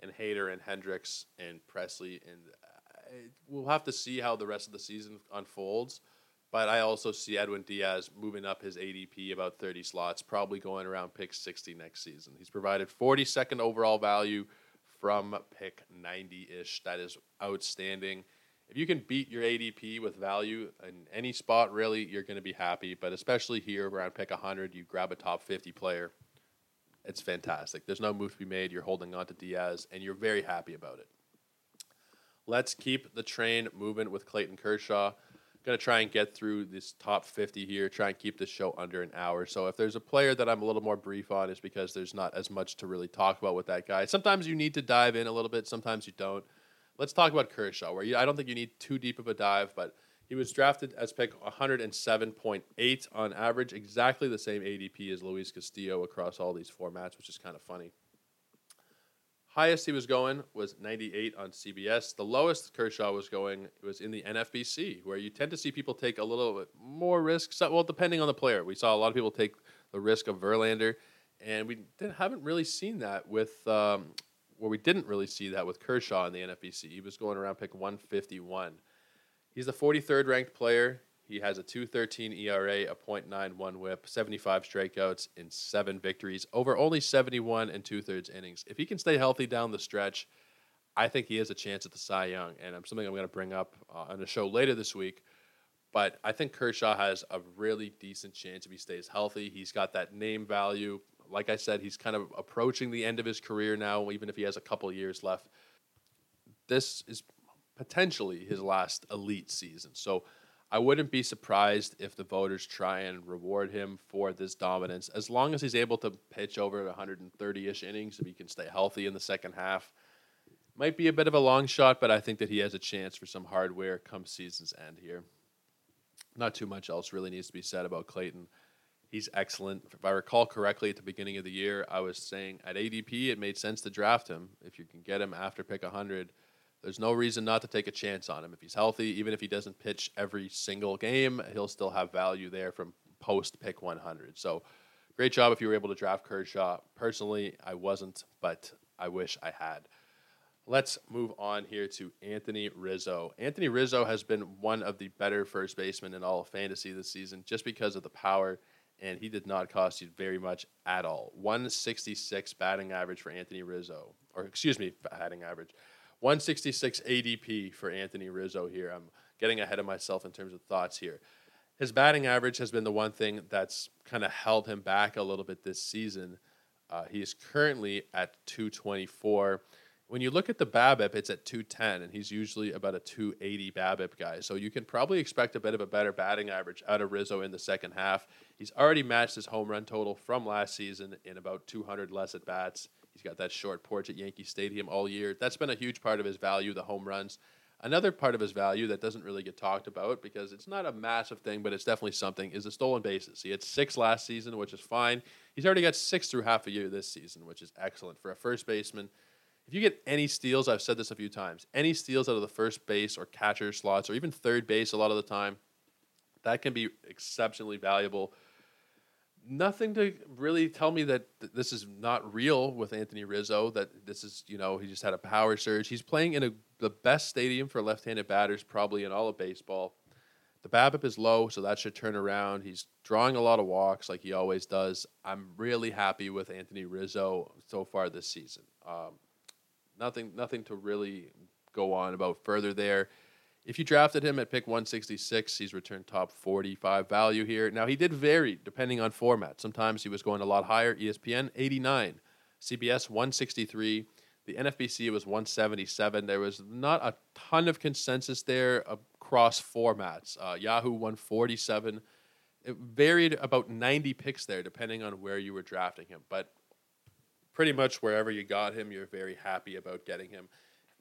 A: and Hader and Hendriks and Pressly. And uh, we'll have to see how the rest of the season unfolds. But I also see Edwin Diaz moving up his ADP about 30 slots, probably going around pick 60 next season. He's provided 42nd overall value from pick 90 ish. That is outstanding if you can beat your ADP with value in any spot, really, you're going to be happy. But especially here, around pick 100, you grab a top 50 player. It's fantastic. There's no move to be made. You're holding on to Diaz, and you're very happy about it. Let's keep the train moving with Clayton Kershaw. Going to try and get through this top 50 here, try and keep this show under an hour. So if there's a player that I'm a little more brief on, is because there's not as much to really talk about with that guy. Sometimes you need to dive in a little bit, sometimes you don't let's talk about Kershaw, where you, I don't think you need too deep of a dive, but He was drafted as pick 107.8 on average, exactly the same ADP as Luis Castillo across all these formats, which is kind of funny. Highest he was going was 98 on CBS. The lowest Kershaw was going was in the NFBC, where you tend to see people take a little bit more risks. Well, depending on the player, we saw a lot of people take the risk of Verlander, and we haven't really seen that with. Um, where we didn't really see that with Kershaw in the NFBC. He was going around pick 151. He's the 43rd ranked player. He has a 2.13 ERA, a .91 WHIP, 75 strikeouts in seven victories over only 71 and two thirds innings. If he can stay healthy down the stretch, I think he has a chance at the Cy Young, and I'm something I'm going to bring up uh, on the show later this week. But I think Kershaw has a really decent chance if he stays healthy. He's got that name value. Like I said, he's kind of approaching the end of his career now, even if he has a couple years left. This is potentially his last elite season. So I wouldn't be surprised if the voters try and reward him for this dominance as long as he's able to pitch over 130 ish innings, if he can stay healthy in the second half. Might be a bit of a long shot, but I think that he has a chance for some hardware come season's end here. Not too much else really needs to be said about Clayton. He's excellent. If I recall correctly, at the beginning of the year, I was saying at ADP it made sense to draft him if you can get him after pick 100 there's no reason not to take a chance on him. If he's healthy, even if he doesn't pitch every single game, he'll still have value there from post pick 100. So great job if you were able to draft Kershaw. Personally, I wasn't, but I wish I had. Let's move on here to Anthony Rizzo. Anthony Rizzo has been one of the better first basemen in all of fantasy this season just because of the power, and he did not cost you very much at all. 166 batting average for Anthony Rizzo, or excuse me, batting average. 166 ADP for Anthony Rizzo here. I'm getting ahead of myself in terms of thoughts here. His batting average has been the one thing that's kind of held him back a little bit this season. Uh, he is currently at 224. When you look at the BABIP, it's at 210, and he's usually about a 280 BABIP guy. So you can probably expect a bit of a better batting average out of Rizzo in the second half. He's already matched his home run total from last season in about 200 less at bats. He's got that short porch at Yankee Stadium all year. That's been a huge part of his value, the home runs. Another part of his value that doesn't really get talked about because it's not a massive thing, but it's definitely something, is the stolen bases. He had six last season, which is fine. He's already got six through half a year this season, which is excellent for a first baseman. If you get any steals, I've said this a few times, any steals out of the first base or catcher slots or even third base a lot of the time, that can be exceptionally valuable nothing to really tell me that this is not real with Anthony Rizzo. That this is, you know, he just had a power surge. He's playing in a, the best stadium for left-handed batters probably in all of baseball. The BABIP is low, so that should turn around. He's drawing a lot of walks like he always does. I'm really happy with Anthony Rizzo so far this season. Um, nothing, nothing to really go on about further there. If you drafted him at pick 166, he's returned top 45 value here. Now, he did vary depending on format. Sometimes he was going a lot higher. ESPN, 89. CBS, 163. The NFBC was 177. There was not a ton of consensus there across formats. Uh, Yahoo 147. It varied about 90 picks there, depending on where you were drafting him. But pretty much wherever you got him, you're very happy about getting him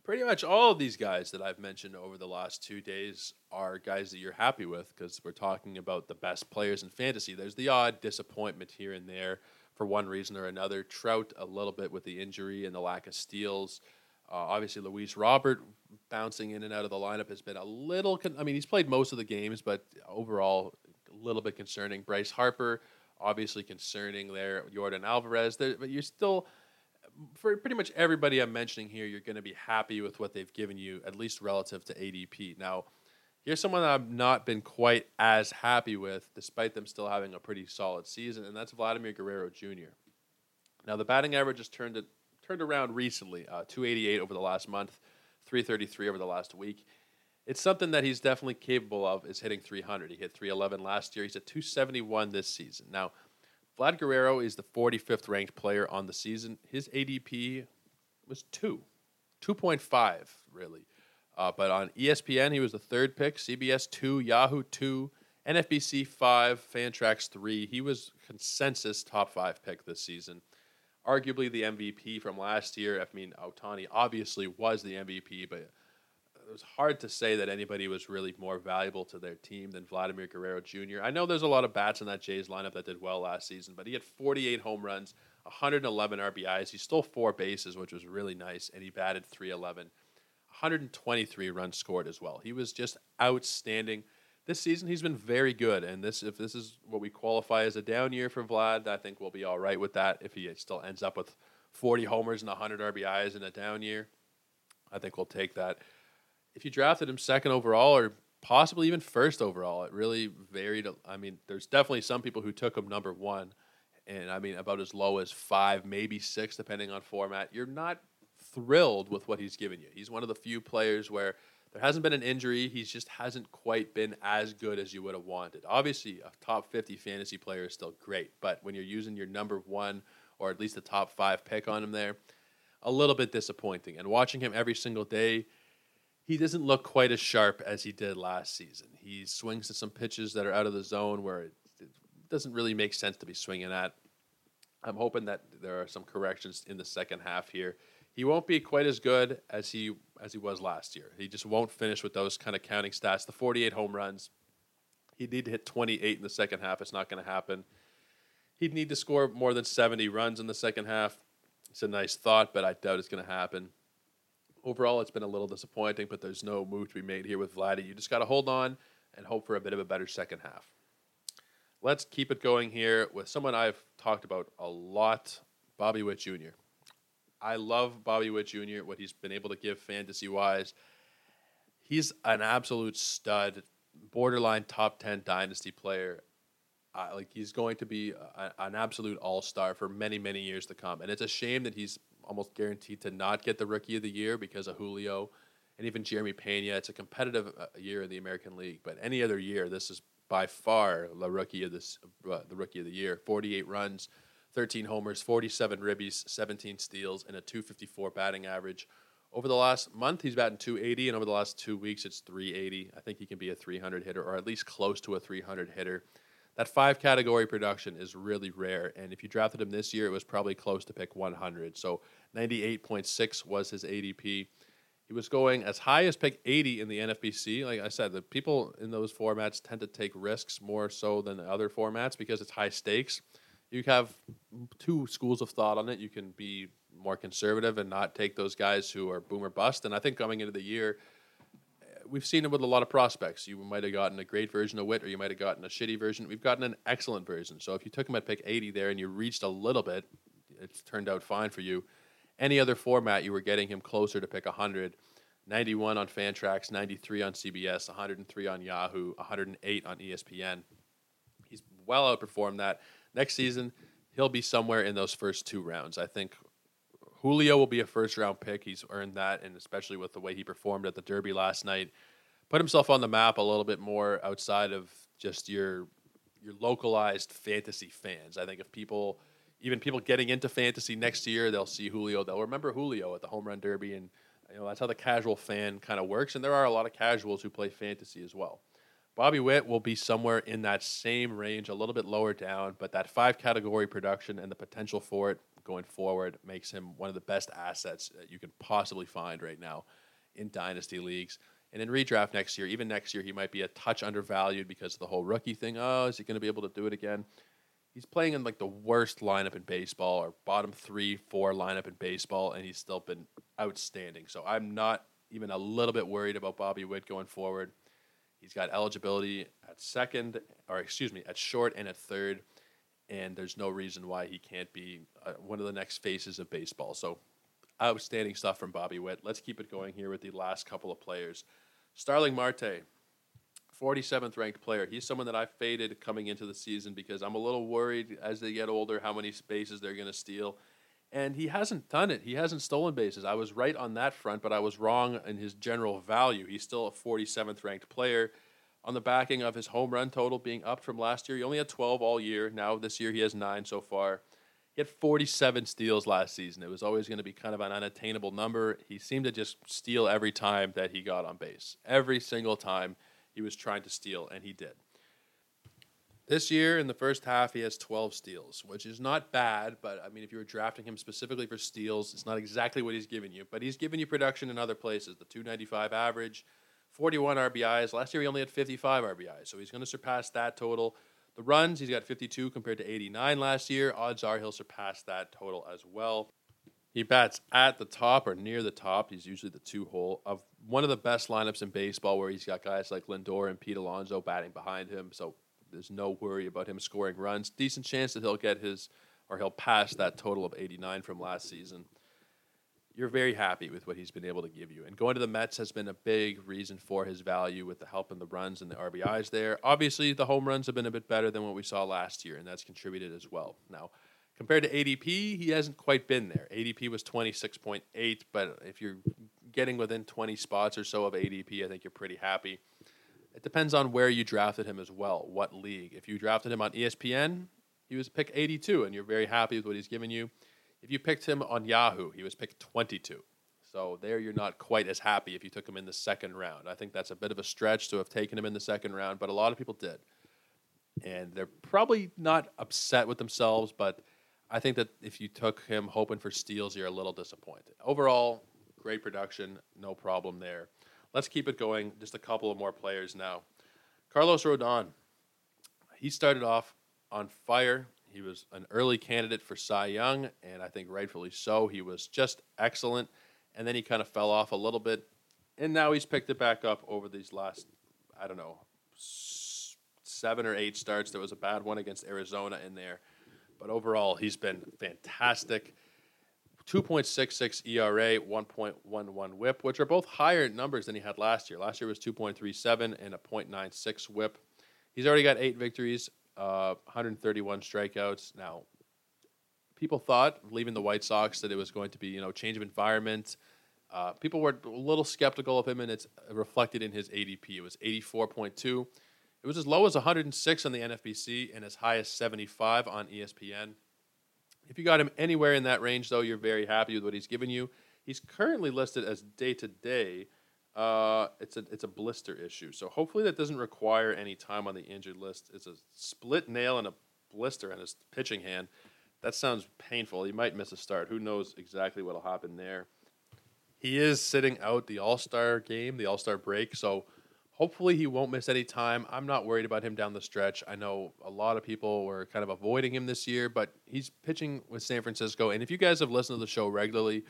A: pretty much all of these guys that I've mentioned over the last two days are guys that you're happy with because we're talking about the best players in fantasy. There's the odd disappointment here and there for one reason or another. Trout, a little bit with the injury and the lack of steals. Uh, obviously, Luis Robert bouncing in and out of the lineup has been a little. Con- I mean, he's played most of the games, but overall, a little bit concerning. Bryce Harper, obviously concerning there. Yordan Alvarez, there, but you're still for pretty much everybody I'm mentioning here, you're going to be happy with what they've given you, at least relative to ADP. Now, here's someone I've not been quite as happy with, despite them still having a pretty solid season, and that's Vladimir Guerrero Jr. Now, the batting average has turned it, turned around recently, uh, 288 over the last month, 333 over the last week. It's something that he's definitely capable of is hitting 300. He hit 311 last year. He's at 271 this season. Now, Vlad Guerrero is the 45th ranked player on the season. His ADP was two, 2.5, really. Uh, but on ESPN, he was the third pick, CBS 2, Yahoo 2, NFBC 5, Fantrax 3. He was consensus top five pick this season. Arguably the MVP from last year. I mean, Ohtani obviously was the MVP, but it was hard to say that anybody was really more valuable to their team than Vladimir Guerrero Jr. I know there's a lot of bats in that Jays lineup that did well last season, but he had 48 home runs, 111 RBIs. He stole four bases, which was really nice, and he batted 311. 123 runs scored as well. He was just outstanding. This season, he's been very good, and this if this is what we qualify as a down year for Vlad, I think we'll be all right with that. If he still ends up with 40 homers and 100 RBIs in a down year, I think we'll take that. If you drafted him second overall or possibly even first overall, it really varied. I mean, there's definitely some people who took him number one, and I mean about as low as five, maybe six, depending on format. You're not thrilled with what he's given you. He's one of the few players where there hasn't been an injury. He just hasn't quite been as good as you would have wanted. Obviously, a top 50 fantasy player is still great, but when you're using your number one or at least the top five pick on him there, a little bit disappointing. And watching him every single day, he doesn't look quite as sharp as he did last season. He swings to some pitches that are out of the zone where it, it doesn't really make sense to be swinging at. I'm hoping that there are some corrections in the second half here. He won't be quite as good as he as he was last year. He just won't finish with those kind of counting stats. The 48 home runs, he'd need to hit 28 in the second half. It's not going to happen. He'd need to score more than 70 runs in the second half. It's a nice thought, but I doubt it's going to happen. Overall, it's been a little disappointing, but there's no move to be made here with Vladdy. You just got to hold on and hope for a bit of a better second half. Let's keep it going here with someone I've talked about a lot, Bobby Witt Jr. I love Bobby Witt Jr., what he's been able to give fantasy wise. He's an absolute stud, borderline top 10 dynasty player uh, like he's going to be a, an absolute all star for many many years to come. And it's a shame that he's almost guaranteed to not get the Rookie of the Year because of Julio and even Jeremy Pena. It's a competitive uh, year in the American League, but any other year, this is by far the rookie of this uh, the Rookie of the Year. Forty eight runs. 13 homers, 47 ribbies, 17 steals, and a 254 batting average. Over the last month, he's batting 280, and over the last two weeks, it's 380. I think he can be a 300 hitter, or at least close to a 300 hitter that five category production is really rare. And if you drafted him this year, it was probably close to pick 100. So 98.6 was his ADP. He was going as high as pick 80 in the NFBC. Like I said, the people in those formats tend to take risks more so than the other formats because it's high stakes. You have two schools of thought on it. You can be more conservative and not take those guys who are boomer bust. And I think coming into the year, we've seen it with a lot of prospects. You might have gotten a great version of Witt, or you might have gotten a shitty version. We've gotten an excellent version. So if you took him at pick 80 there and you reached a little bit, it's turned out fine for you. Any other format, you were getting him closer to pick 100. 91 on Fantrax, 93 on CBS, 103 on Yahoo, 108 on ESPN. He's well outperformed that. Next season, he'll be somewhere in those first two rounds. I think Julio will be a first round pick. He's earned that, and especially with the way he performed at the Derby last night, put himself on the map a little bit more outside of just your your localized fantasy fans. I think if people, even people getting into fantasy next year, they'll see Julio. They'll remember Julio at the home run derby, and you know that's how the casual fan kind of works. And there are a lot of casuals who play fantasy as well. Bobby Witt will be somewhere in that same range, a little bit lower down, but that five category production and the potential for it going forward makes him one of the best assets that you can possibly find right now in dynasty leagues. And in redraft next year, even next year, he might be a touch undervalued because of the whole rookie thing. Oh, is he going to be able to do it again? He's playing in like the worst lineup in baseball or bottom three, four lineup in baseball, and he's still been outstanding. So I'm not even a little bit worried about Bobby Witt going forward. He's got eligibility at second, or excuse me, at short and at third and there's no reason why he can't be uh, one of the next faces of baseball. So, outstanding stuff from Bobby Witt. Let's keep it going here with the last couple of players. Starling Marte, 47th ranked player. He's someone that I faded coming into the season because I'm a little worried as they get older how many bases they're going to steal. And he hasn't done it. He hasn't stolen bases. I was right on that front, but I was wrong in his general value. He's still a 47th ranked player on the backing of his home run total being up from last year. He only had 12 all year. Now this year he has nine so far. He had 47 steals last season. It was always going to be kind of an unattainable number. He seemed to just steal every time that he got on base. Every single time he was trying to steal, and he did. This year, in the first half, he has 12 steals, which is not bad. But I mean, if you were drafting him specifically for steals, it's not exactly what he's giving you. But he's giving you production in other places. The 295 average, 41 RBIs. Last year, he only had 55 RBIs, so he's going to surpass that total. The runs, he's got 52 compared to 89 last year. Odds are he'll surpass that total as well. He bats at the top or near the top. He's usually the two hole of one of the best lineups in baseball, where he's got guys like Lindor and Pete Alonso batting behind him. So there's no worry about him scoring runs. Decent chance that he'll get his or he'll pass that total of 89 from last season. You're very happy with what he's been able to give you. And going to the Mets has been a big reason for his value with the help in the runs and the RBIs there. Obviously, the home runs have been a bit better than what we saw last year, and that's contributed as well. Now, compared to ADP, he hasn't quite been there. ADP was 26.8, but if you're getting within 20 spots or so of ADP, I think you're pretty happy. It depends on where you drafted him as well, what league. If you drafted him on ESPN, he was pick 82, and you're very happy with what he's given you. If you picked him on Yahoo, he was picked 22. So there you're not quite as happy if you took him in the second round. I think that's a bit of a stretch to have taken him in the second round, but a lot of people did. And they're probably not upset with themselves, but I think that if you took him hoping for steals, you're a little disappointed. Overall, great production, no problem there. Let's keep it going. Just a couple of more players now. Carlos Rodon. He started off on fire. He was an early candidate for Cy Young, and I think rightfully so. He was just excellent, and then he kind of fell off a little bit, and now he's picked it back up over these last, I don't know, seven or eight starts. There was a bad one against Arizona in there, but overall, he's been fantastic. 2.66 ERA, 1.11 whip, which are both higher numbers than he had last year. Last year was 2.37 and a 0.96 whip. He's already got eight victories, uh, 131 strikeouts. Now, people thought leaving the White Sox that it was going to be, you know, change of environment. Uh, people were a little skeptical of him, and it's reflected in his ADP. It was 84.2. It was as low as 106 on the NFBC and as high as 75 on ESPN. If you got him anywhere in that range, though, you're very happy with what he's given you. He's currently listed as day to day. Uh, it's a it's a blister issue, so hopefully that doesn't require any time on the injured list. It's a split nail and a blister on his pitching hand. That sounds painful. He might miss a start. Who knows exactly what'll happen there? He is sitting out the All Star game, the All Star break, so Hopefully, he won't miss any time. I'm not worried about him down the stretch. I know a lot of people were kind of avoiding him this year, but he's pitching with San Francisco. And if you guys have listened to the show regularly,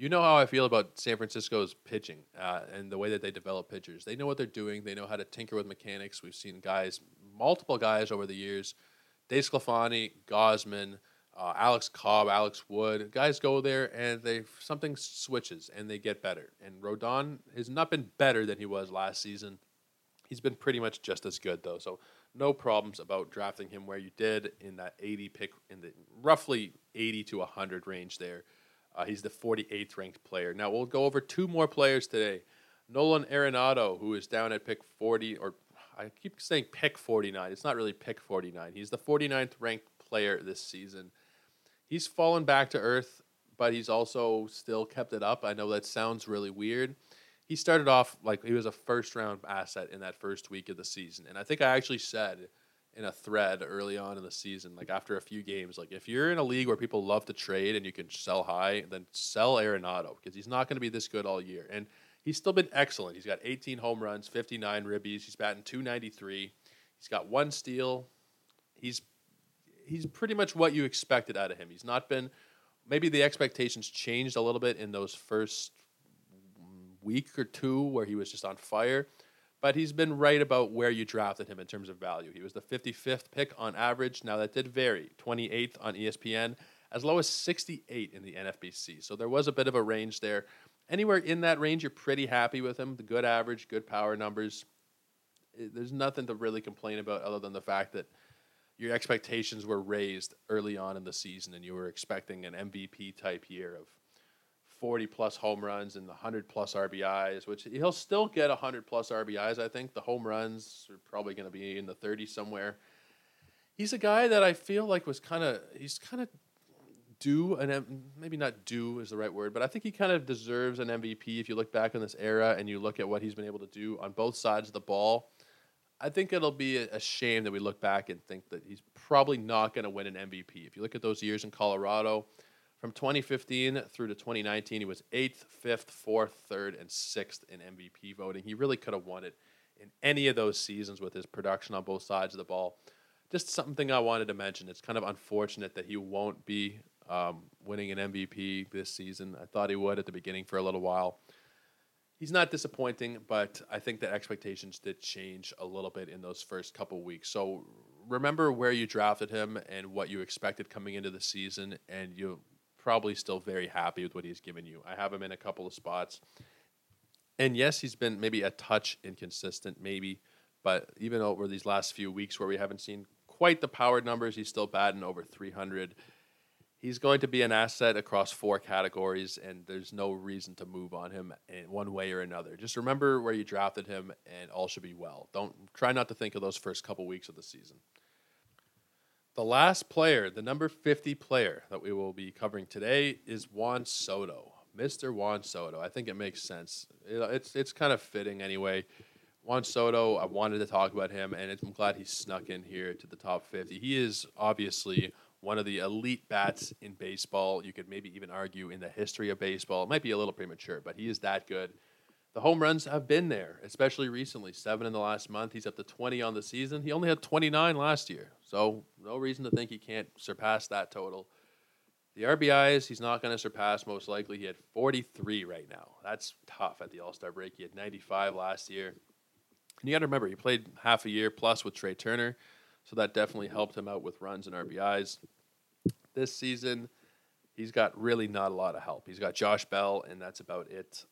A: you know how I feel about San Francisco's pitching uh, and the way that they develop pitchers. They know what they're doing. They know how to tinker with mechanics. We've seen guys, multiple guys over the years, DeSclafani, Gausman, uh, Alex Cobb, Alex Wood, guys go there and they something switches and they get better. And Rodon has not been better than he was last season. He's been pretty much just as good though, so no problems about drafting him where you did in that 80 pick in the roughly 80 to 100 range there. Uh, he's the 48th ranked player. Now we'll go over two more players today. Nolan Arenado, who is down at pick 40, or I keep saying pick 49. It's not really pick 49. He's the 49th ranked player this season he's fallen back to earth, but he's also still kept it up. I know that sounds really weird. He started off like he was a first round asset in that first week of the season. And I think I actually said in a thread early on in the season, like after a few games, like if you're in a league where people love to trade and you can sell high, then sell Arenado because he's not going to be this good all year. And he's still been excellent. He's got 18 home runs, 59 ribbies. He's batting 293. He's got one steal. He's he's pretty much what you expected out of him. He's not been maybe the expectations changed a little bit in those first week or two where he was just on fire, but he's been right about where you drafted him in terms of value. He was the 55th pick on average. Now that did vary, 28th on ESPN, as low as 68 in the NFBC. So there was a bit of a range there. Anywhere in that range, you're pretty happy with him. The good average, good power numbers. Eh, there's nothing to really complain about other than the fact that your expectations were raised early on in the season and you were expecting an MVP type year of 40 plus home runs and the 100 plus RBIs, which he'll still get 100 plus RBIs. I think the home runs are probably going to be in the 30 somewhere. He's a guy that I feel like was kind of he's kind of due an maybe not due is the right word, but I think he kind of deserves an MVP if you look back on this era and you look at what he's been able to do on both sides of the ball. I think it'll be a shame that we look back and think that he's probably not going to win an MVP. If you look at those years in Colorado, from 2015 through to 2019, he was eighth, fifth, fourth, third, and sixth in MVP voting. He really could have won it in any of those seasons with his production on both sides of the ball. Just something I wanted to mention. It's kind of unfortunate that he won't be um, winning an MVP this season. I thought he would at the beginning for a little while he's not disappointing, but I think that expectations did change a little bit in those first couple weeks. So remember where you drafted him and what you expected coming into the season, and you're probably still very happy with what he's given you. I have him in a couple of spots. And yes, he's been maybe a touch inconsistent, maybe, but even over these last few weeks where we haven't seen quite the power numbers, he's still batting over 300 he's going to be an asset across four categories, and there's no reason to move on him in one way or another. Just remember where you drafted him, and all should be well. Don't try not to think of those first couple weeks of the season. The last player, the number 50 player that we will be covering today, is Juan Soto, Mr. Juan Soto. I think it makes sense. It's it's kind of fitting anyway. Juan Soto, I wanted to talk about him, and I'm glad he snuck in here to the top 50. He is obviously one of the elite bats in baseball. You could maybe even argue in the history of baseball. It might be a little premature, but he is that good. The home runs have been there, especially recently. Seven in the last month. He's up to 20 on the season. He only had 29 last year. So, no reason to think he can't surpass that total. The RBIs, he's not going to surpass most likely. He had 43 right now. That's tough at the All Star break. He had 95 last year. And you got to remember, he played half a year plus with Trea Turner. So that definitely helped him out with runs and RBIs. This season, he's got really not a lot of help. He's got Josh Bell, and that's about it.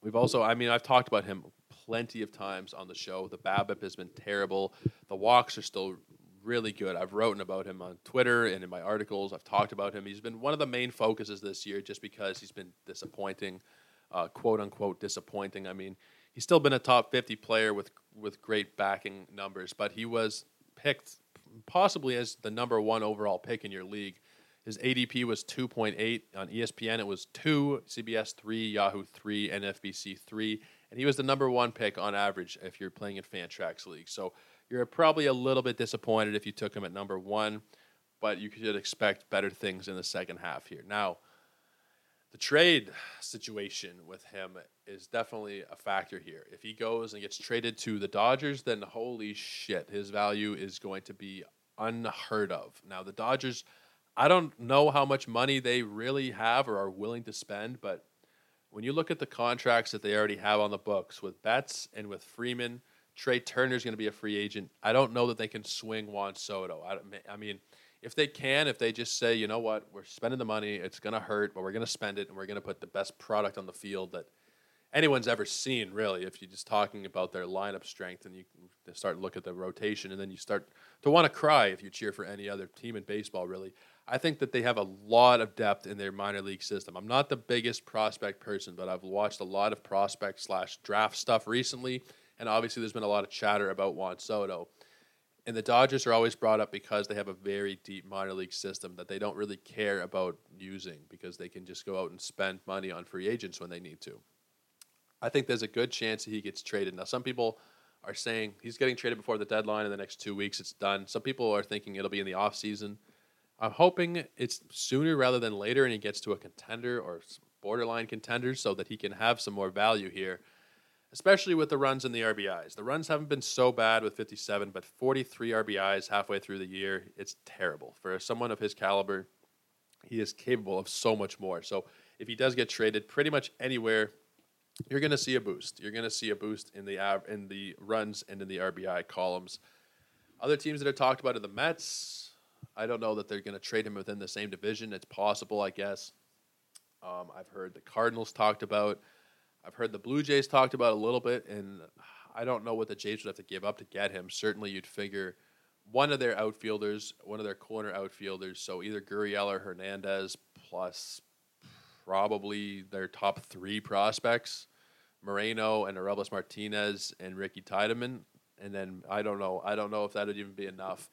A: We've also, I mean, I've talked about him plenty of times on the show. The BABIP has been terrible. The walks are still really good. I've written about him on Twitter and in my articles. I've talked about him. He's been one of the main focuses this year just because he's been disappointing, uh, quote unquote disappointing. I mean, he's still been a top 50 player with with great backing numbers, but he was picked possibly as the number one overall pick in your league. His ADP was 2.8 on ESPN. It was two, CBS three, Yahoo three, NFBC three, and he was the number one pick on average if you're playing in Fantrax league. So you're probably a little bit disappointed if you took him at number one, but you could expect better things in the second half here. Now, the trade situation with him is definitely a factor here. If he goes and gets traded to the Dodgers, then holy shit, his value is going to be unheard of. Now, the Dodgers, I don't know how much money they really have or are willing to spend, but when you look at the contracts that they already have on the books with Betts and with Freeman, Trea Turner's going to be a free agent. I don't know that they can swing Juan Soto. I, I mean, if they can, if they just say, you know what, we're spending the money, it's going to hurt, but we're going to spend it and we're going to put the best product on the field that anyone's ever seen, really. If you're just talking about their lineup strength and you start to look at the rotation and then you start to want to cry if you cheer for any other team in baseball, really. I think that they have a lot of depth in their minor league system. I'm not the biggest prospect person, but I've watched a lot of prospect slash draft stuff recently, and obviously there's been a lot of chatter about Juan Soto and the Dodgers are always brought up because they have a very deep minor league system that they don't really care about using because they can just go out and spend money on free agents when they need to. I think there's a good chance that he gets traded. Now, some people are saying he's getting traded before the deadline in the next two weeks. It's done. Some people are thinking it'll be in the offseason. I'm hoping it's sooner rather than later and he gets to a contender or borderline contender so that he can have some more value here especially with the runs and the RBIs. The runs haven't been so bad with 57, but 43 RBIs halfway through the year, it's terrible. For someone of his caliber, he is capable of so much more. So if he does get traded pretty much anywhere, you're going to see a boost. You're going to see a boost in the av- in the runs and in the RBI columns. Other teams that are talked about are the Mets. I don't know that they're going to trade him within the same division. It's possible, I guess. Um, I've heard the Cardinals talked about. I've heard the Blue Jays talked about a little bit, and I don't know what the Jays would have to give up to get him. Certainly, you'd figure one of their outfielders, one of their corner outfielders, so either Gurriel or Hernandez, plus probably their top three prospects, Moreno and Orelvis Martinez and Ricky Tiedemann. And then I don't know. I don't know if that would even be enough.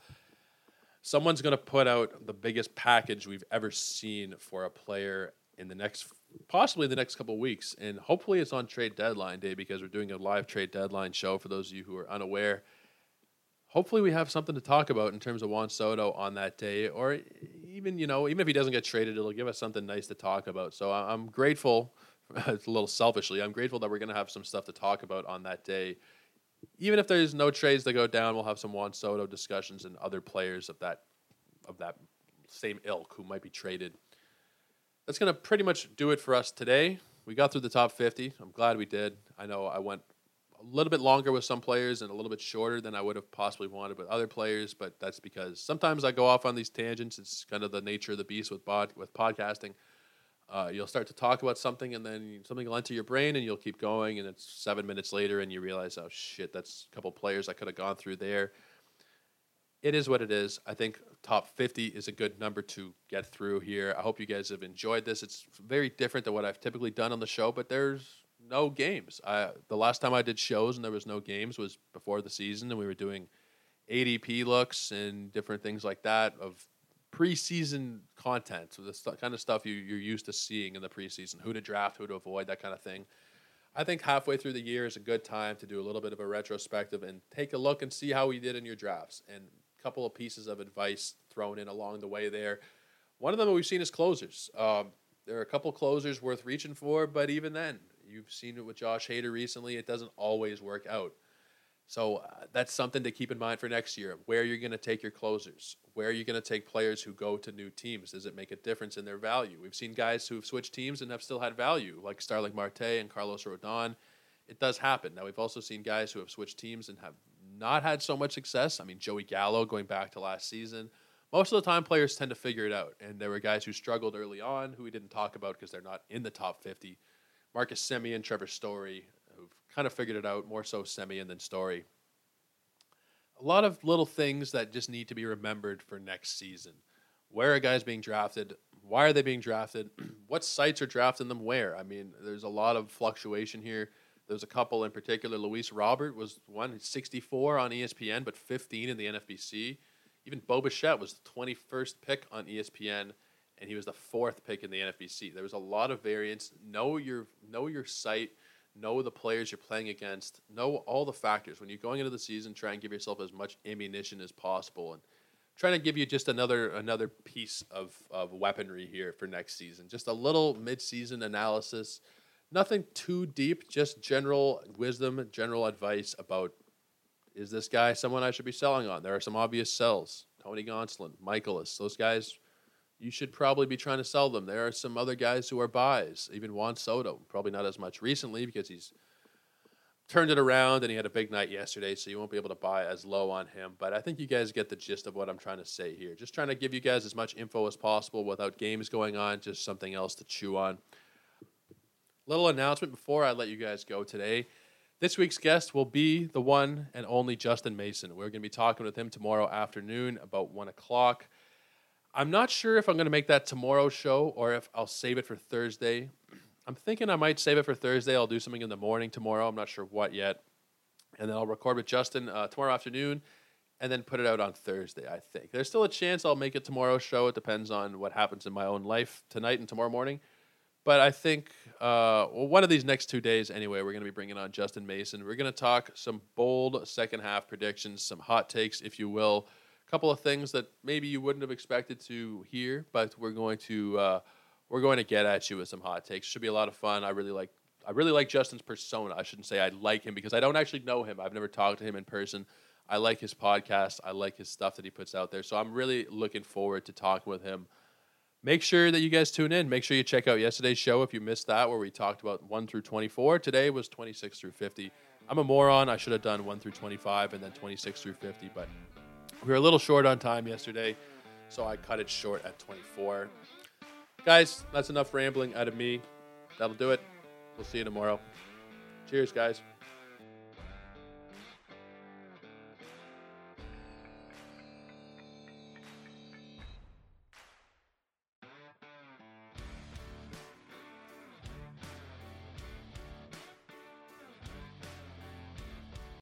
A: Someone's going to put out the biggest package we've ever seen for a player in the next possibly the next couple weeks, and hopefully it's on trade deadline day because we're doing a live trade deadline show for those of you who are unaware. hopefully we have something to talk about in terms of Juan Soto on that day, or even you know, even if he doesn't get traded, it'll give us something nice to talk about. So I'm grateful. It's a little selfishly, I'm grateful that we're going to have some stuff to talk about on that day. Even if there's no trades that go down, we'll have some Juan Soto discussions and other players of that of that same ilk who might be traded. That's going to pretty much do it for us today. We got through the top 50. I'm glad we did. I know I went a little bit longer with some players and a little bit shorter than I would have possibly wanted with other players, but that's because sometimes I go off on these tangents. It's kind of the nature of the beast with pod, with podcasting. Uh, you'll start to talk about something, and then something will enter your brain, and you'll keep going. And it's seven minutes later, and you realize, oh shit, that's a couple players I could have gone through there. It is what it is. I think top 50 is a good number to get through here. I hope you guys have enjoyed this. It's very different than what I've typically done on the show, but there's no games. I, the last time I did shows and there was no games was before the season, and we were doing ADP looks and different things like that of preseason content. So the st- kind of stuff you, you're used to seeing in the preseason, who to draft, who to avoid, that kind of thing. I think halfway through the year is a good time to do a little bit of a retrospective and take a look and see how we did in your drafts and couple of pieces of advice thrown in along the way there. One of them we've seen is closers. Um, there are a couple closers worth reaching for, but even then, you've seen it with Josh Hader recently. It doesn't always work out. So uh, that's something to keep in mind for next year. Where you're going to take your closers, where are you going to take players who go to new teams? Does it make a difference in their value? We've seen guys who have switched teams and have still had value, like Starling Marte and Carlos Rodon. It does happen. Now we've also seen guys who have switched teams and have not had so much success. I mean, Joey Gallo going back to last season. Most of the time, players tend to figure it out, and there were guys who struggled early on who we didn't talk about because they're not in the top 50. Marcus Semien, Trevor Story, who've kind of figured it out, more so Semien than Story a lot of little things that just need to be remembered for next season. Where are guys being drafted? Why are they being drafted? what sites are drafting them where? I mean, there's a lot of fluctuation here. There's a couple in particular. Luis Robert was one 64 on ESPN, but 15 in the NFBC. Even Bo Bichette was the 21st pick on ESPN, and he was the fourth pick in the NFBC. There was a lot of variance. Know your know your site know the players you're playing against, know all the factors. When you're going into the season, try and give yourself as much ammunition as possible, and trying to give you just another another piece of, of weaponry here for next season. Just a little midseason analysis, nothing too deep, just general wisdom, general advice about is this guy someone I should be selling on? There are some obvious sells. Tony Gonsolin, Mikolas, those guys you should probably be trying to sell them. There are some other guys who are buys, even Juan Soto, probably not as much recently because he's turned it around and he had a big night yesterday, so you won't be able to buy as low on him. But I think you guys get the gist of what I'm trying to say here. Just trying to give you guys as much info as possible without games going on, just something else to chew on. Little announcement before I let you guys go today. This week's guest will be the one and only Justin Mason. We're going to be talking with him tomorrow afternoon about 1 o'clock. I'm not sure if I'm going to make that tomorrow show or if I'll save it for Thursday. I'm thinking I might save it for Thursday. I'll do something in the morning tomorrow. I'm not sure what yet. And then I'll record with Justin uh, tomorrow afternoon and then put it out on Thursday, I think. There's still a chance I'll make it tomorrow's show. It depends on what happens in my own life tonight and tomorrow morning. But I think, uh, well, one of these next two days, anyway, we're going to be bringing on Justin Mason. We're going to talk some bold second half predictions, some hot takes, if you will a couple of things that maybe you wouldn't have expected to hear, but we're going to uh, we're going to get at you with some hot takes. Should be a lot of fun. I really like I really like Justin's persona. I shouldn't say I like him because I don't actually know him. I've never talked to him in person. I like his podcast. I like his stuff that he puts out there. So I'm really looking forward to talking with him. Make sure that you guys tune in. Make sure you check out yesterday's show if you missed that, where we talked about 1 through 24. Today was 26 through 50. I'm a moron. I should have done 1 through 25 and then 26 through 50, but we were a little short on time yesterday, so I cut it short at 24. Guys, that's enough rambling out of me. That'll do it. We'll see you tomorrow. Cheers, guys.